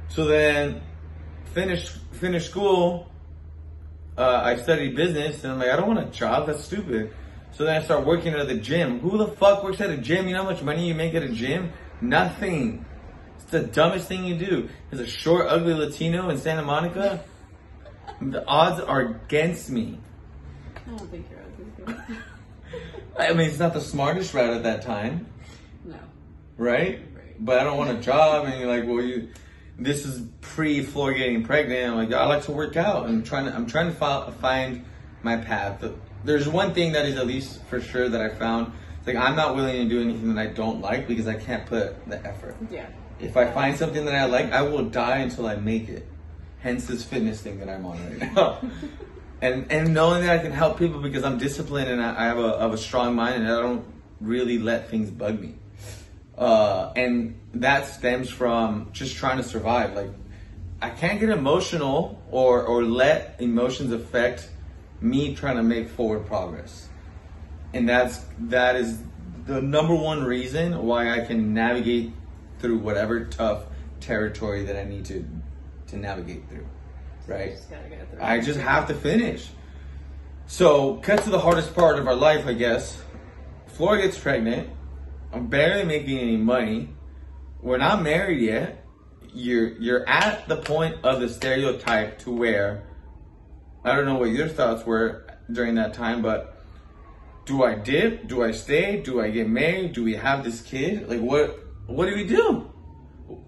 So then, finish finish school. Uh, I studied business, and I'm like, I don't want a job. That's stupid. So then I start working at the gym. Who the fuck works at a gym? You know how much money you make at a gym? Nothing. The dumbest thing you do. As a short, ugly Latino in Santa Monica, the odds are against me. I don't think you're ugly. I mean, it's not the smartest route at that time, no. right? Right. But I don't want a job, and you're like, well, you. This is pre Flor getting pregnant. I'm like, I like to work out. I'm trying to. I'm trying to fi- find my path. There's one thing that is at least for sure that I found. It's like I'm not willing to do anything that I don't like because I can't put the effort. Yeah. If I find something that I like, I will die until I make it. Hence this fitness thing that I'm on right now. and and knowing that I can help people because I'm disciplined and I, I have a I have a strong mind and I don't really let things bug me. Uh, and that stems from just trying to survive. Like I can't get emotional or or let emotions affect me trying to make forward progress. And that's that is the number one reason why I can navigate through whatever tough territory that I need to to navigate through. Right? Just gotta get through. I just have to finish. So, cut to the hardest part of our life, I guess. Flora gets pregnant. I'm barely making any money. We're not married yet. You're you're at the point of the stereotype to where I don't know what your thoughts were during that time, but do I dip? Do I stay? Do I get married? Do we have this kid? Like what what do we do?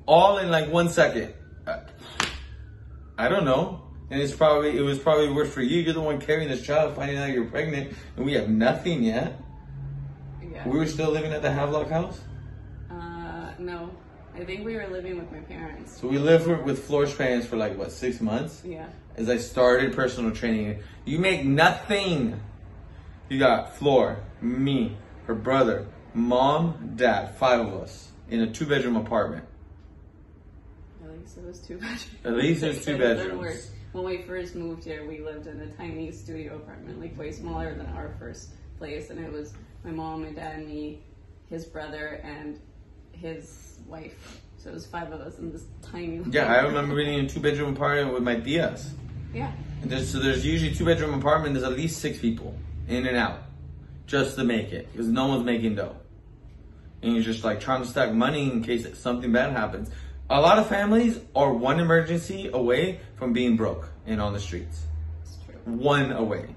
All in like one second. I- don't know. And it's probably it was probably worse for you. You're the one carrying this child, finding out you're pregnant, and we have nothing yet. Yeah. We were still living at the Havelock house. Uh, no. I think we were living with my parents. So we lived with, with Flor's parents for like what six months. Yeah. As I started personal training, you make nothing. You got Flor, me, her brother, mom, dad, five of us in a two bedroom apartment. At least it was two bedrooms. At least it's two It could've been bedrooms. When we first moved here, we lived in a tiny studio apartment, like way smaller than our first place, and it was my mom, my dad, me, his brother, and his wife. So it was five of us in this tiny. Yeah, I remember being in a two bedroom apartment with my tias. Yeah. And there's, so there's usually two bedroom apartment. There's at least six people in and out just to make it because no one's making dough. And you're just like trying to stack money in case something bad happens. A lot of families are one emergency away from being broke and on the streets. True. One away.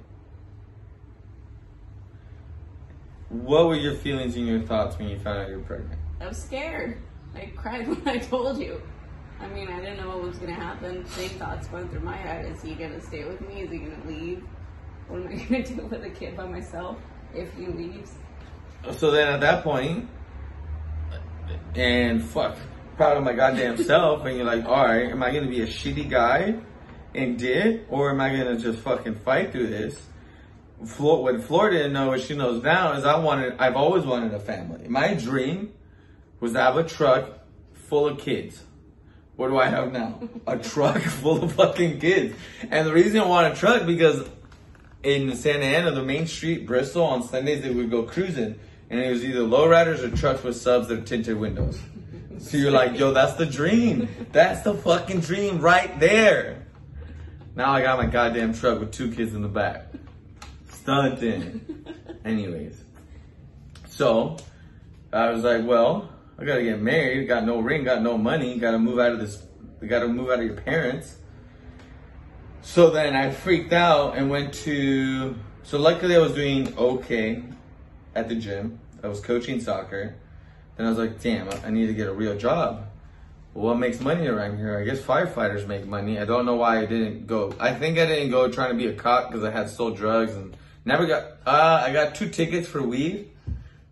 What were your feelings and your thoughts when you found out you were pregnant? I was scared. I cried when I told you. I mean, I didn't know what was gonna happen. Same thoughts going through my head. Is he gonna stay with me? Is he gonna leave? What am I gonna do with a kid by myself if he leaves? So then at that point, and fuck, proud of my goddamn self, and you're like, all right, am I gonna be a shitty guy and did, or am I gonna just fucking fight through this? Flo- what Flor didn't know, what she knows now, is I wanted, I've always wanted a family. My dream was to have a truck full of kids. What do I have now? A truck full of fucking kids. And the reason I want a truck because in Santa Ana, the main street, Bristol, on Sundays they would go cruising, and it was either lowriders or trucks with subs that are tinted windows. So you're like, yo, that's the dream. That's the fucking dream right there. Now I got my goddamn truck with two kids in the back, stunting. Anyways, so I was like, well, I gotta get married. Got no ring, got no money. Got to move out of this. We got to move out of your parents. So then I freaked out and went to. So luckily I was doing okay at the gym. I was coaching soccer. Then I was like, damn, I need to get a real job. What makes money around here? I guess firefighters make money. I don't know why I didn't go. I think I didn't go trying to be a cop because I had sold drugs and never got. Uh, I got two tickets for weed,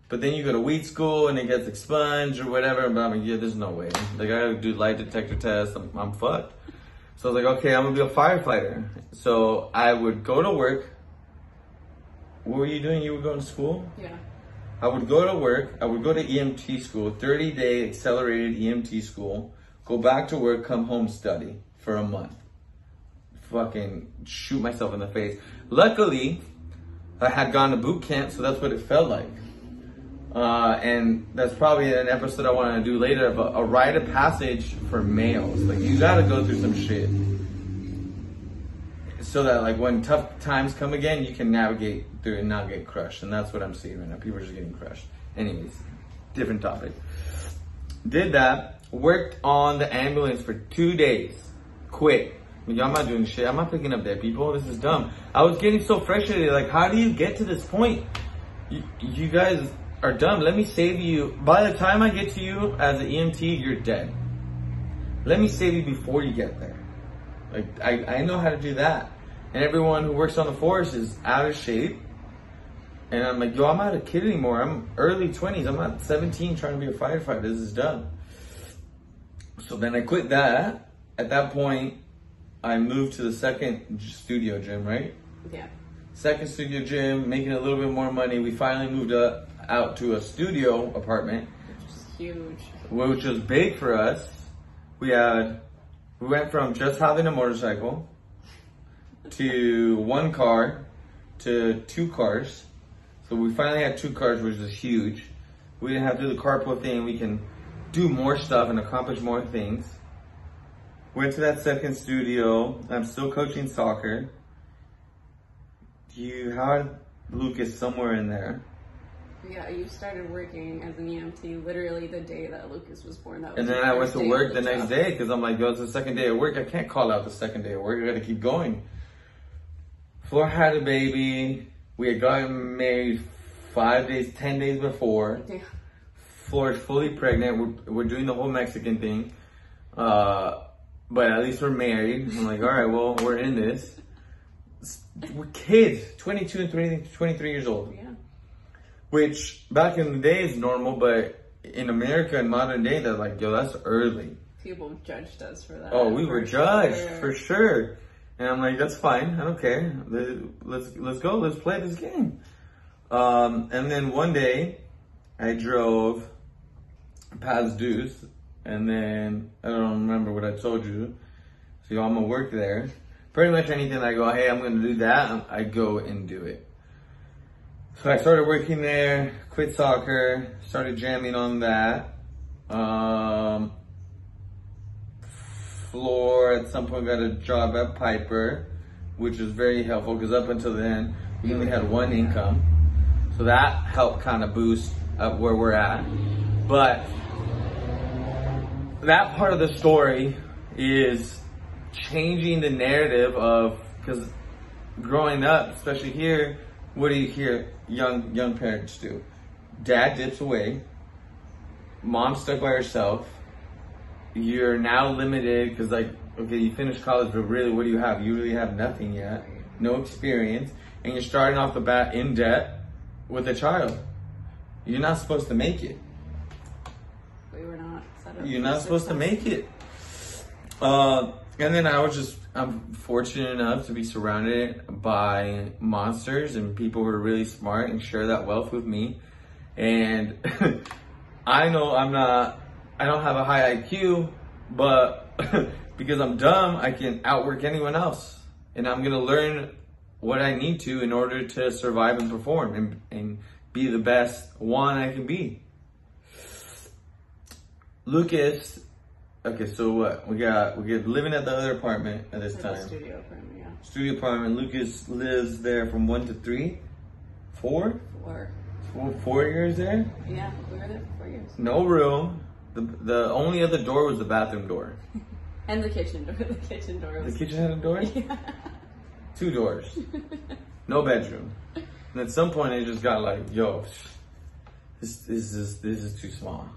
but then you go to weed school and it gets expunged or whatever. But I'm like, yeah, there's no way. Like I gotta do lie detector tests. I'm, I'm fucked. So I was like, okay, I'm gonna be a firefighter. So I would go to work. What were you doing? You were going to school? Yeah. I would go to work. I would go to EMT school, 30 day accelerated EMT school, go back to work, come home, study for a month. Fucking shoot myself in the face. Luckily, I had gone to boot camp, so that's what it felt like. Uh, and that's probably an episode I want to do later a, a rite of passage for males. Like, you gotta go through some shit. So that, like, when tough times come again, you can navigate through and not get crushed. And that's what I'm seeing right now. People are just getting crushed. Anyways, different topic. Did that, worked on the ambulance for two days, quit. I'm not doing shit. I'm not picking up dead people. This is dumb. I was getting so frustrated. Like, how do you get to this point? You, you guys are dumb. Let me save you. By the time I get to you as an EMT, you're dead. Let me save you before you get there. Like, I, I know how to do that. And everyone who works on the force is out of shape. And I'm like, yo, I'm not a kid anymore. I'm early 20s. I'm not 17 trying to be a firefighter. This is done. So then I quit that. At that point, I moved to the second studio gym, right? Yeah. Second studio gym, making a little bit more money. We finally moved up, out to a studio apartment, Which is huge. which was big for us. We had, we went from just having a motorcycle to one car to two cars. So we finally had two cars, which is huge. We didn't have to do the carpool thing. We can do more stuff and accomplish more things. Went to that second studio. I'm still coaching soccer. You had Lucas somewhere in there. Yeah, you started working as an EMT literally the day that Lucas was born. That was And then I went to work of the next day because I'm like, yo, it's the second day of work. I can't call out the second day of work. I gotta keep going. Flora had a baby. We had gotten married five days, ten days before. Yeah. Flora's fully pregnant. We're, we're doing the whole Mexican thing. Uh, but at least we're married. I'm like, all right, well, we're in this. We're kids, 22 and 20, 23 years old, Yeah. which back in the day is normal, but in America in modern day, they're like, yo, that's early. People judged us for that. Oh, we were for judged sure. for sure. And I'm like, that's fine. I don't care. Let- Let's let's go. Let's play this game. Um, and then one day, I drove past Deuce, and then I don't remember what I told you. So I'm gonna work there. Pretty much anything I go, hey, I'm gonna do that. I go and do it. So I started working there. Quit soccer. Started jamming on that. Um, Flor at some point got a job at Piper, which was very helpful because up until then we only had one income, so that helped kind of boost up where we're at. But that part of the story is changing the narrative of because growing up, especially here, what do you hear young young parents do? Dad dips away, mom's stuck by herself you're now limited because like okay you finished college but really what do you have? You really have nothing yet. No experience. And you're starting off the bat in debt with a child. You're not supposed to make it. We were not set up. you're not supposed to make it. Uh, and then i was just i'm fortunate enough to be surrounded by monsters and people who are really smart and share that wealth with me. And i know i'm not i don't have a high iq but because i'm dumb i can outwork anyone else and i'm to learn what i need to in order to survive and perform and, and be the best one i can be Lucas. Okay, so what we got? We get living at the other apartment at this time. studio apartment, yeah. Studio apartment. Lucas lives there from one to three, four, Four. four, four years there. Yeah, we were there for four years. No room. The the only other door was the bathroom door. And the kitchen door. The kitchen door The kitchen had a door. Yeah. Two doors. No bedroom. And at some point, I just got like, yo, this, this is this is too small.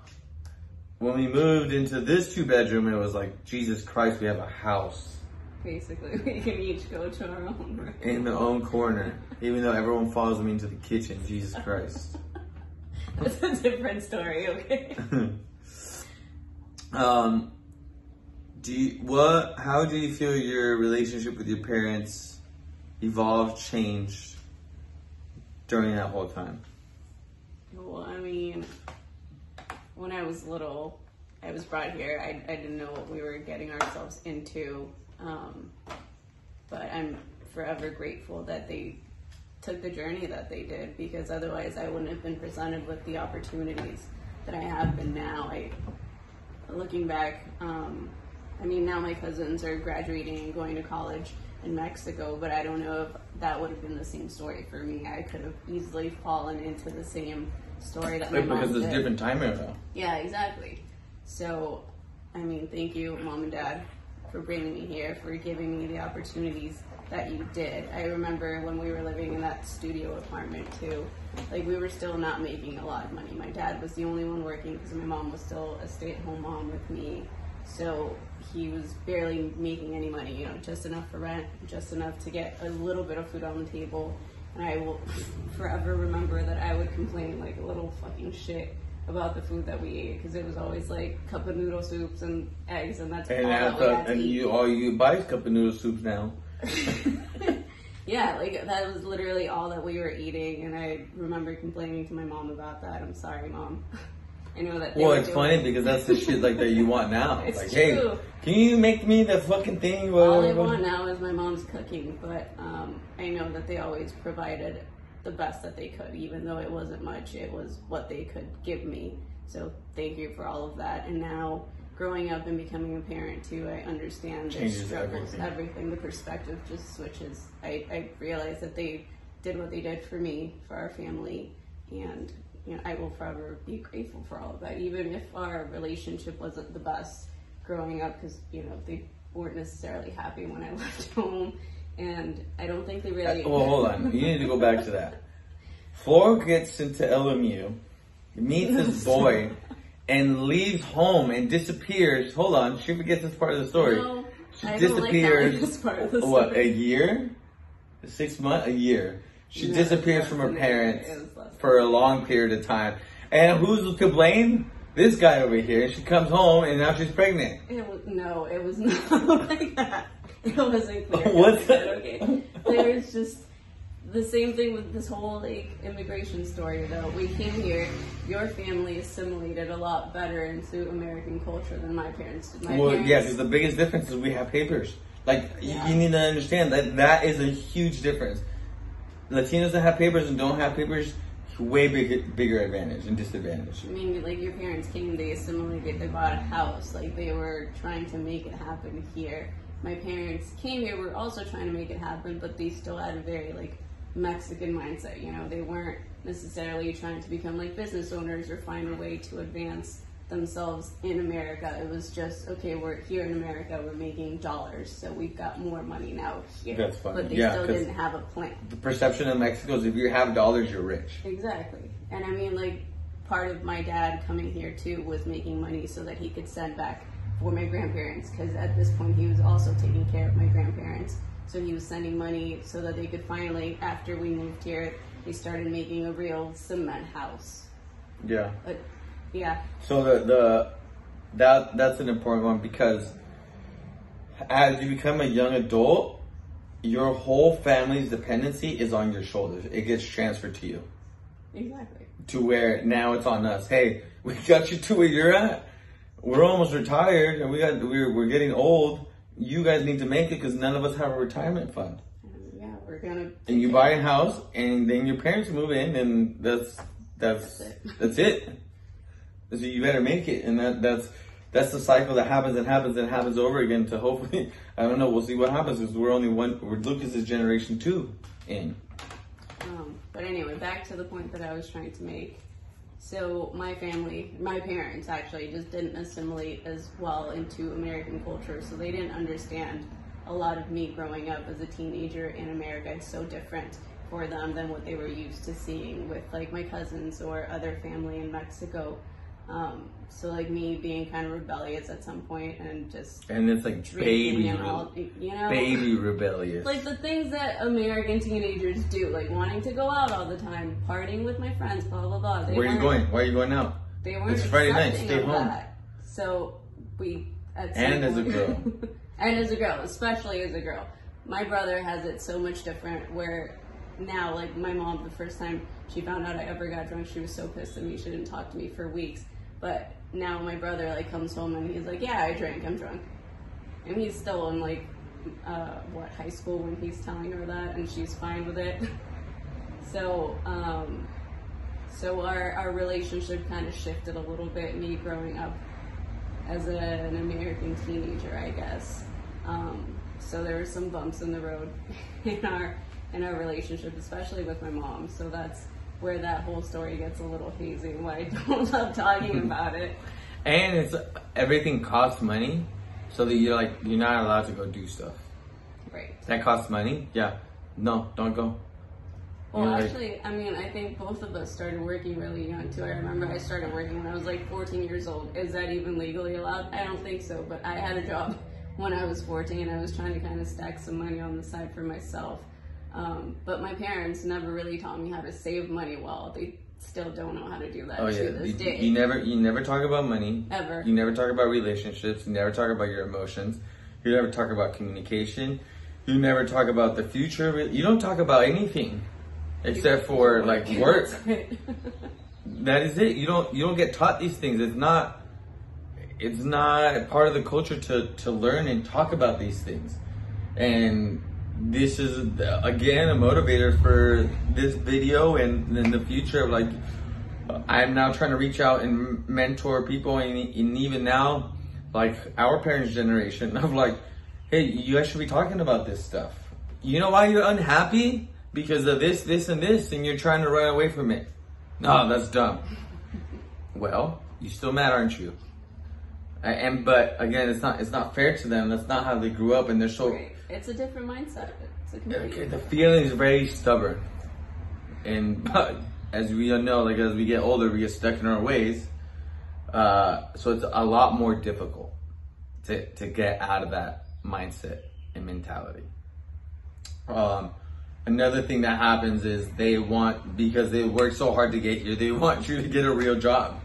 When we moved into this two bedroom, it was like, Jesus Christ, we have a house. Basically, we can each go to our own room. in the own corner, even though everyone follows me into the kitchen. Jesus Christ. That's a different story, okay? Um, do you, what? How do you feel your relationship with your parents evolved, changed during that whole time? Well, I mean, when I was little, I was brought here. I, I didn't know what we were getting ourselves into. Um, but I'm forever grateful that they took the journey that they did because otherwise I wouldn't have been presented with the opportunities that I have been now. I, looking back, um, I mean, now my cousins are graduating and going to college in Mexico, but I don't know if that would have been the same story for me. I could have easily fallen into the same story that my mom because it's different time era. Yeah, exactly. So, I mean, thank you, mom and dad, for bringing me here, for giving me the opportunities that you did. I remember when we were living in that studio apartment too. Like we were still not making a lot of money. My dad was the only one working because my mom was still a stay-at-home mom with me. So he was barely making any money, you know, just enough for rent, just enough to get a little bit of food on the table. And I will forever remember that I would complain like a little fucking shit about the food that we ate because it was always like cup of noodle soups and eggs, and that's And all that we had to and eat. you all you buy cup of noodle soups now. yeah, like that was literally all that we were eating, and I remember complaining to my mom about that. I'm sorry, mom. I know that. Well, it's funny because that's the shit like that you want now. It's like, true. hey, can you make me the fucking thing? All I want now is my mom's cooking, but um, I know that they always provided the best that they could, even though it wasn't much. It was what they could give me So thank you for all of that. And now growing up and becoming a parent too, I understand the Changes struggles, everything. everything. The perspective just switches. I, I realize that they did what they did for me, for our family, and you know, I will forever be grateful for all of that, even if our relationship wasn't the best growing up, because you know they weren't necessarily happy when I left home, and I don't think they really. Uh, well, hold on. You need to go back to that. Flo gets into LMU, meets this boy, and leaves home and disappears. Hold on, she forgets this part of the story. No, she I like disappears. the what? story. A year? Six months? A year? She No, disappears from her parents year. It was less than for a long period of time. And who's to blame? This guy over here. She comes home and now she's pregnant. It was, no, it was not like that. It wasn't clear. What's that? Okay. There's just the same thing with this whole like immigration story though. We came here, your family assimilated a lot better into American culture than my parents did. My Well, parents, yeah, because the biggest difference is we have papers. Like, Yeah. you, need to understand that that is a huge difference. Latinos that have papers and don't have papers, way bigger, bigger advantage and disadvantage. I mean, like your parents came, they assimilated, they bought a house, like they were trying to make it happen here. My parents came here, were also trying to make it happen, but they still had a very like Mexican mindset. You know, they weren't necessarily trying to become like business owners or find a way to advance themselves in America. It was just okay, we're here in America, we're making dollars, so we've got more money now here. That's funny. But they Yeah, still didn't have a plan. The perception in Mexico is if you have dollars, you're rich. Exactly. And I mean, like, part of my dad coming here too was making money so that he could send back for my grandparents because at this point he was also taking care of my grandparents. So he was sending money so that they could finally, after we moved here, they started making a real cement house. Yeah. But yeah, So the the that that's an important one because as you become a young adult, your whole family's dependency is on your shoulders. It gets transferred to you. exactly. to where now it's on us. Hey, we got you to where you're at. We're almost retired, and we got we're we're getting old. You guys need to make it because none of us have a retirement fund. Yeah, we're gonna. And you buy a house, and then your parents move in, and that's that's That's it. that's it. So you better make it, and that that's that's the cycle that happens and happens and happens over again. To hopefully, I don't know. We'll see what happens because we're only one. We're Lucas's generation two in. Um, but anyway, back to the point that I was trying to make. So my family, my parents actually just didn't assimilate as well into American culture, so they didn't understand a lot of me growing up as a teenager in America. It's so different for them than what they were used to seeing with like my cousins or other family in Mexico. Um, so like me being kind of rebellious at some point and just And it's like baby, and all, you know, baby rebellious. like the things that American teenagers do, like wanting to go out all the time, partying with my friends, blah blah blah. They Where are you going? Why are you going out? They weren't It's Friday night, stay home. that. So we And as a girl. and as a girl, especially as a girl, my brother has it so much different. Where now, like my mom, the first time she found out I ever got drunk, she was so pissed at me. She didn't talk to me for weeks. But now my brother like comes home and he's like, "Yeah, I drank. I'm drunk." and he's still in like uh, what high school when he's telling her that, and she's fine with it. so, um, so our our relationship kind of shifted a little bit. Me growing up as a, an American teenager, I guess. Um, so there were some bumps in the road in our in our relationship, especially with my mom. So that's where that whole story gets a little hazy. and Why I don't love talking hmm. about it. And it's everything costs money, so that you're like you're not allowed to go do stuff. Right. That costs money. Yeah. No, don't go. Well, You're like- actually, I mean, I think both of us started working really young too. I remember I started working when I was like 14 years old. Is that even legally allowed? I don't think so, but I had a job when I was 14 and I was trying to kind of stack some money on the side for myself. Um, but my parents never really taught me how to save money well. They still don't know how to do that Oh to yeah. this You, day. you never you never talk about money. Ever. You never talk about relationships. You never talk about your emotions. You never talk about communication. You never talk about the future. You don't talk about anything except for like work. That is it. You don't you don't get taught these things. It's not it's not part of the culture to to learn and talk about these things. And this is again a motivator for this video and in the future like I'm now trying to reach out and mentor people, and, and even now, like our parents' generation, of like, hey, you guys should be talking about this stuff. You know why you're unhappy? Because of this, this, and this, and you're trying to run away from it. No, that's dumb. Well, you still mad, aren't you? And but again, it's not it's not fair to them. That's not how they grew up, and they're so Right. It's a different mindset. It's a complete Okay, the feeling is very stubborn, and but as we all know, like as we get older, we get stuck in our ways. Uh, so it's a lot more difficult to to get out of that mindset and mentality. Um, another thing that happens is they want because they work so hard to get here, they want you to get a real job.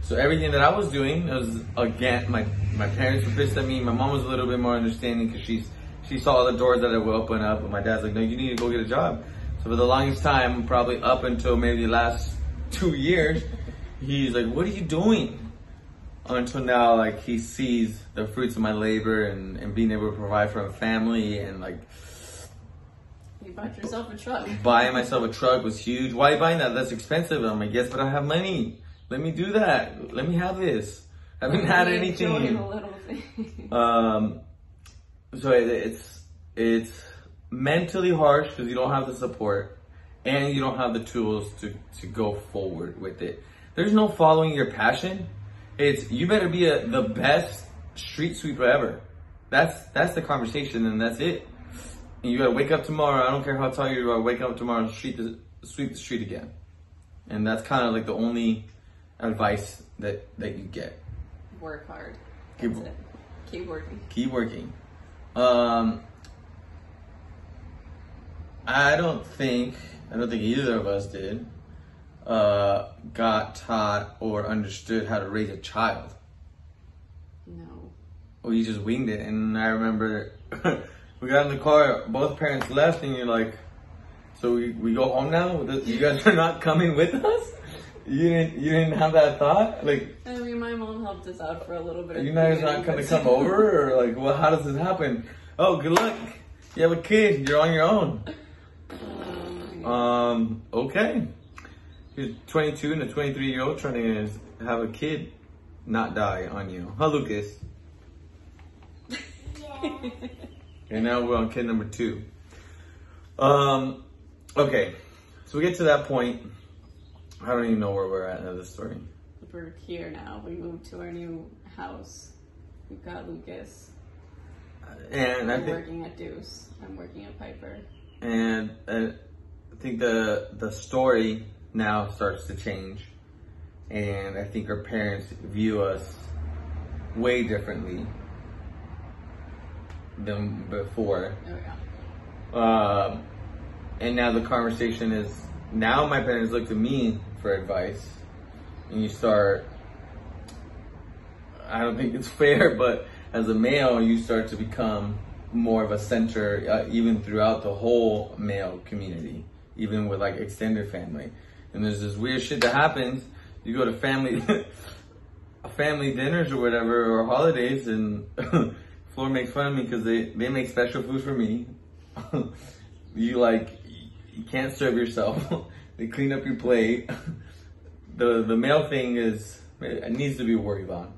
So everything that I was doing was again my my parents were pissed at me. My mom was a little bit more understanding because she's she saw the doors that I would open up, but my dad's like, no, you need to go get a job. So for the longest time, probably up until maybe the last two years, he's like, what are you doing? Until now, like he sees the fruits of my labor and, and being able to provide for a family and like You bought yourself a truck. buying myself a truck was huge. Why are you buying that? That's expensive. I'm like, yes, but I have money. Let me do that. Let me have this. I haven't had anything. the little thing. Um, so it, it's it's mentally harsh because you don't have the support and you don't have the tools to to go forward with it. There's no following your passion. It's you better be a, the best street sweeper ever. That's that's the conversation and that's it. And you gotta wake up tomorrow. I don't care how tall you are. Wake up tomorrow and street the, sweep the street again. And that's kind of like the only advice that that you get. Work hard. Keep-. Keep working. keep working. Um, I don't think I don't think either of us did uh, got taught or understood how to raise a child. No. We just winged it, and I remember we got in the car. Both parents left, and you're like, "So we, we go home now? You guys are not coming with us? You didn't you didn't have that thought? Like, I mean, my mom helped us out for a little bit. you beginning, not gonna come over, or like, well, how does this happen? Oh, good luck. You have a kid. You're on your own. Um, Um, okay. He's 22 and a 23 year old trying to have a kid not die on you. Huh, Lucas? Yeah. And now we're on kid number two. Um, okay. So we get to that point. I don't even know where we're at in the story. We're here now. We moved to our new house. We've got Lucas. And I I'm think, working at Deuce. I'm working at Piper. and I think the the story now starts to change, and I think our parents view us way differently than before. Oh yeah. Um, and now the conversation is now my parents look to me for advice, and you start. I don't think it's fair, but as a male, you start to become more of a center, uh, even throughout the whole male community, even with like extended family. And there's this weird shit that happens. You go to family, family dinners or whatever, or holidays, and Flor makes fun of me because they, they make special food for me. you like, you can't serve yourself. They clean up your plate. the the male thing is it needs to be worried on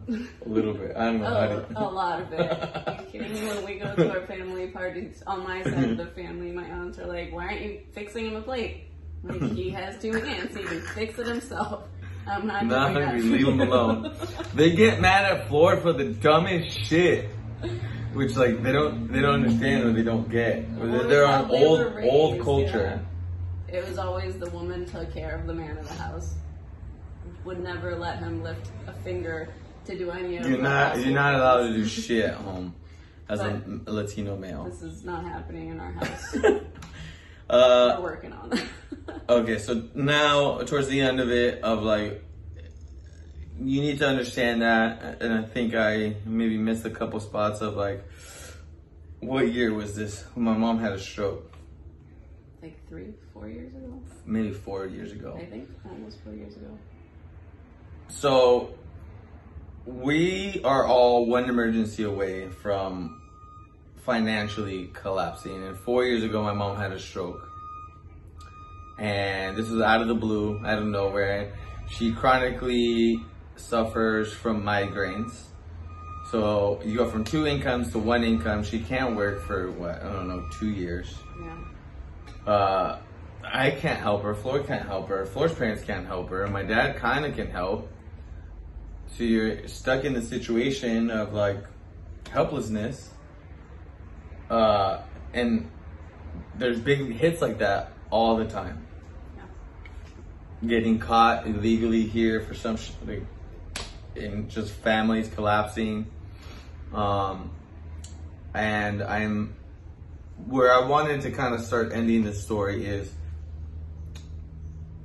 a little bit. I don't know how Oh, to. a lot of it. Are you kidding me? When we go to our family parties, on my side of the family, my aunts are like, "Why aren't you fixing him a plate? Like he has two hands, he can fix it himself." I'm not Not hungry, leave them alone. they get mad at Flor for the dumbest shit. Which like they don't they don't understand or they don't get. Well, They're on old old culture. yeah. It was always the woman took care of the man in the house. Would never let him lift a finger to do any of You're not you're not allowed to do shit at home as a Latino male. This is not happening in our house. We're Uh, working on that. okay, so now towards the end of it, of like, you need to understand that, and I think I maybe missed a couple spots of like, what year was this? My mom had a stroke, like three, four years ago, maybe four years ago. I think, almost four years ago. So we are all one emergency away from financially collapsing. And four years ago, my mom had a stroke. And this was out of the blue, out of nowhere. She chronically suffers from migraines. So you go from two incomes to one income. She can't work for what I don't know two years. Yeah. Uh, I can't help her. Flor can't help her. Flor's parents can't help her. My dad kind of can help. So you're stuck in the situation of like helplessness. Uh, and there's big hits like that all the time. Yeah. Getting caught illegally here for some, sh- like, in just families collapsing. Um, and I'm where I wanted to kind of start ending this story is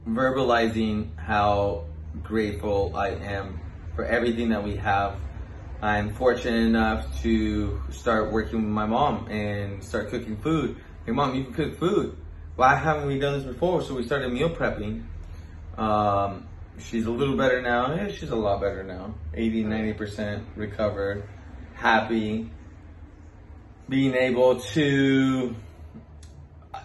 verbalizing how grateful I am for everything that we have. I'm fortunate enough to start working with my mom and start cooking food. Hey mom, you can cook food. Why haven't we done this before? So we started meal prepping. Um, she's a little better now. Yeah, she's a lot better now. 80, 90% recovered, happy, being able to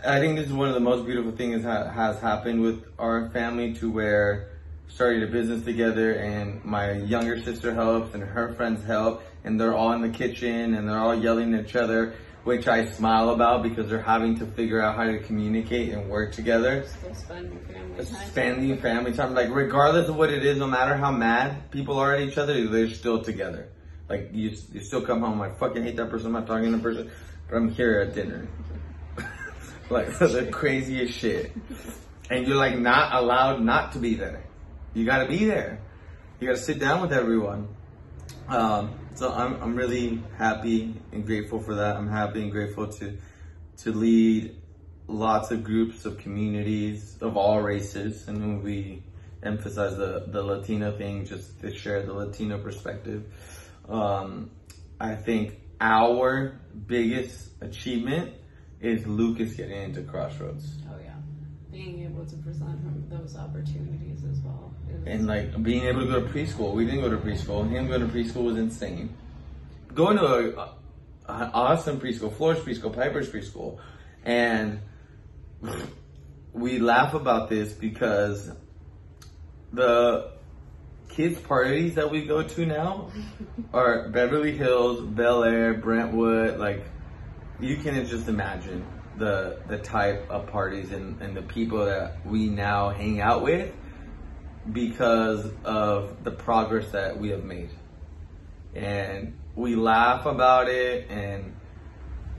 I think this is one of the most beautiful things that has happened with our family to where started a business together and my younger sister helps and her friends help and they're all in the kitchen and they're all yelling at each other, which I smile about because they're having to figure out how to communicate and work together. Still spending family time. Spending family time, like regardless of what it is, no matter how mad people are at each other, they're still together. Like you, you still come home. I fucking hate that person. I'm not talking to the person, but I'm here at dinner. Like the craziest shit, and you're like not allowed not to be there. You got to be there. You got to sit down with everyone. Um, so I'm I'm really happy and grateful for that. I'm happy and grateful to to lead lots of groups of communities of all races, and we emphasize the the Latino thing, just to share the Latino perspective. Um, I think our biggest achievement is Lucas getting into Crossroads. Oh yeah. Being able to present him those opportunities as well. and like being able to go to preschool. We didn't go to preschool. Him going to preschool was insane. Going to a, a, an awesome preschool, Flor's preschool, Piper's preschool, and we laugh about this because the kids parties that we go to now are Beverly Hills, Bel Air, Brentwood. Like you can just imagine the the type of parties and, and the people that we now hang out with because of the progress that we have made. And we laugh about it and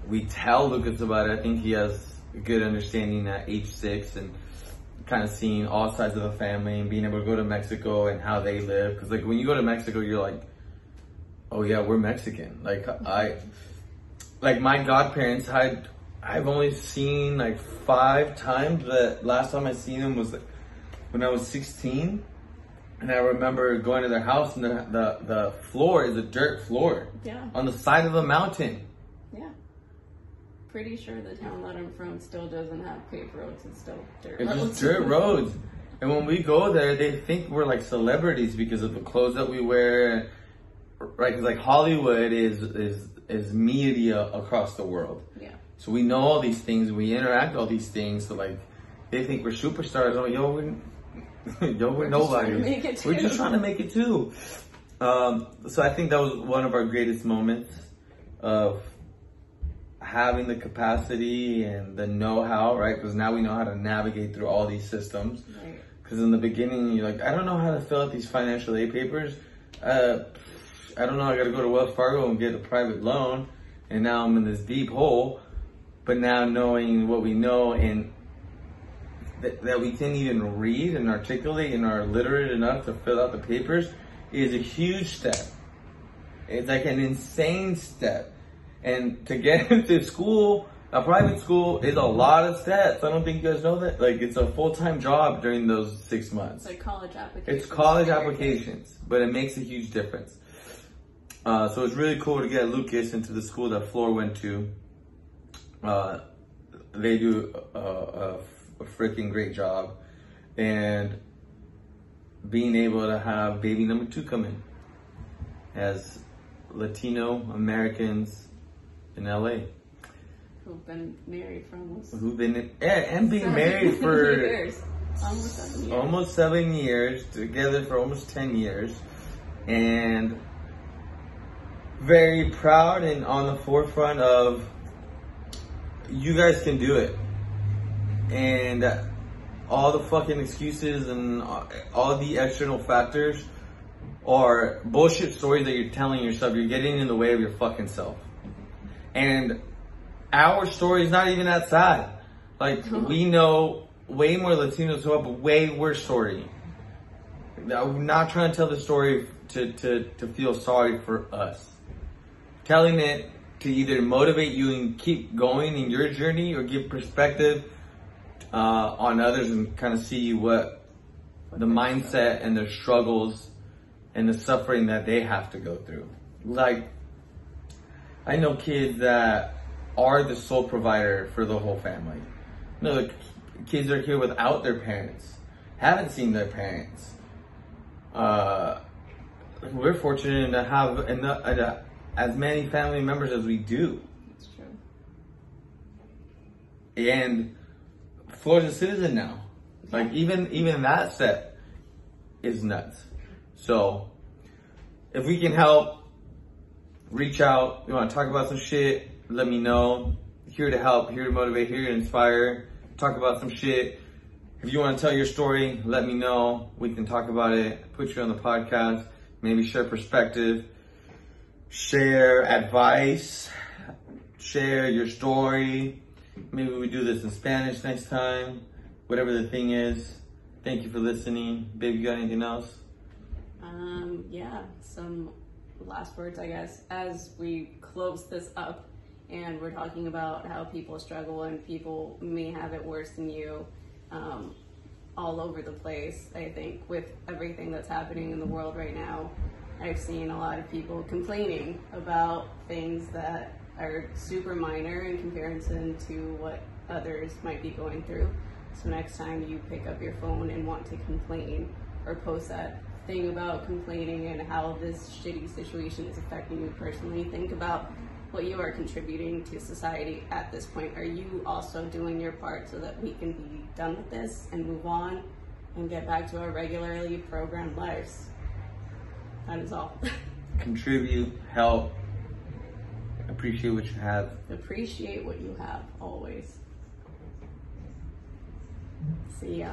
we tell Lucas about it. I think he has a good understanding at age six and kind of seeing all sides of the family and being able to go to Mexico and how they live. Cause like when you go to Mexico, you're like, oh yeah, we're Mexican. Like I, like my godparents had, I've only seen like five times. The last time I seen them was like when I was 16. And I remember going to their house and the, the, the floor is a dirt floor Yeah. on the side of a mountain. Yeah. Pretty sure the town that I'm from still doesn't have paved roads. It's still dirt It's roads. just dirt roads. And when we go there, they think we're like celebrities because of the clothes that we wear. Right? like Hollywood is is is media across the world. Yeah. So we know all these things. We interact all these things. So like they think we're superstars. Oh, yo, we're yo, we're, We're just nobody. it We're just trying to make it too. Um, so I think that was one of our greatest moments of having the capacity and the know-how, right? Because now we know how to navigate through all these systems. Right. Because in the beginning, you're like, I don't know how to fill out these financial aid papers. Uh, I don't know. I got to go to Wells Fargo and get a private loan, and now I'm in this deep hole. But now knowing what we know and that, that we can even read and articulate and are literate enough to fill out the papers is a huge step. It's like an insane step. And to get into school, a private school is a lot of steps. I don't think you guys know that. Like it's a full-time job during those six months. It's like college applications. It's college applications, but it makes a huge difference. Uh, so it's really cool to get Lucas into the school that Flor went to. Uh, they do a, a, a freaking great job, and being able to have baby number two come in as Latino Americans in LA Who've been married for almost who've been yeah, and being seven married for years. Almost seven years. almost seven years, together for almost 10 years, and very proud and on the forefront of you guys can do it. And all the fucking excuses and all the external factors are bullshit stories that you're telling yourself. You're getting in the way of your fucking self. And our story is not even that sad. Like, uh-huh. we know way more Latinos who have a way worse story. I'm not trying to tell the story to, to, to feel sorry for us. Telling it to either motivate you and keep going in your journey or give perspective uh, on others and kind of see what the mindset and their struggles and the suffering that they have to go through. Like, I know kids that are the sole provider for the whole family. You know, the kids are here without their parents, haven't seen their parents. Uh, we're fortunate to have enough, as many family members as we do. It's true. and Florida's a citizen now. Like even even that set is nuts. So if we can help, reach out. You want to talk about some shit? Let me know. Here to help. Here to motivate. Here to inspire. Talk about some shit. If you want to tell your story, let me know. We can talk about it. Put you on the podcast. Maybe share perspective. Share advice. Share your story. Maybe we do this in Spanish next time. Whatever the thing is. Thank you for listening. Babe, you got anything else? Um, yeah, some last words, I guess, as we close this up and we're talking about how people struggle and people may have it worse than you um, all over the place. I think with everything that's happening in the world right now, I've seen a lot of people complaining about things that are super minor in comparison to what others might be going through. So next time you pick up your phone and want to complain or post that thing about complaining and how this shitty situation is affecting you personally, think about what you are contributing to society at this point. Are you also doing your part so that we can be done with this and move on and get back to our regularly programmed lives? That is all. Contribute, help, appreciate what you have. Appreciate what you have always. See ya.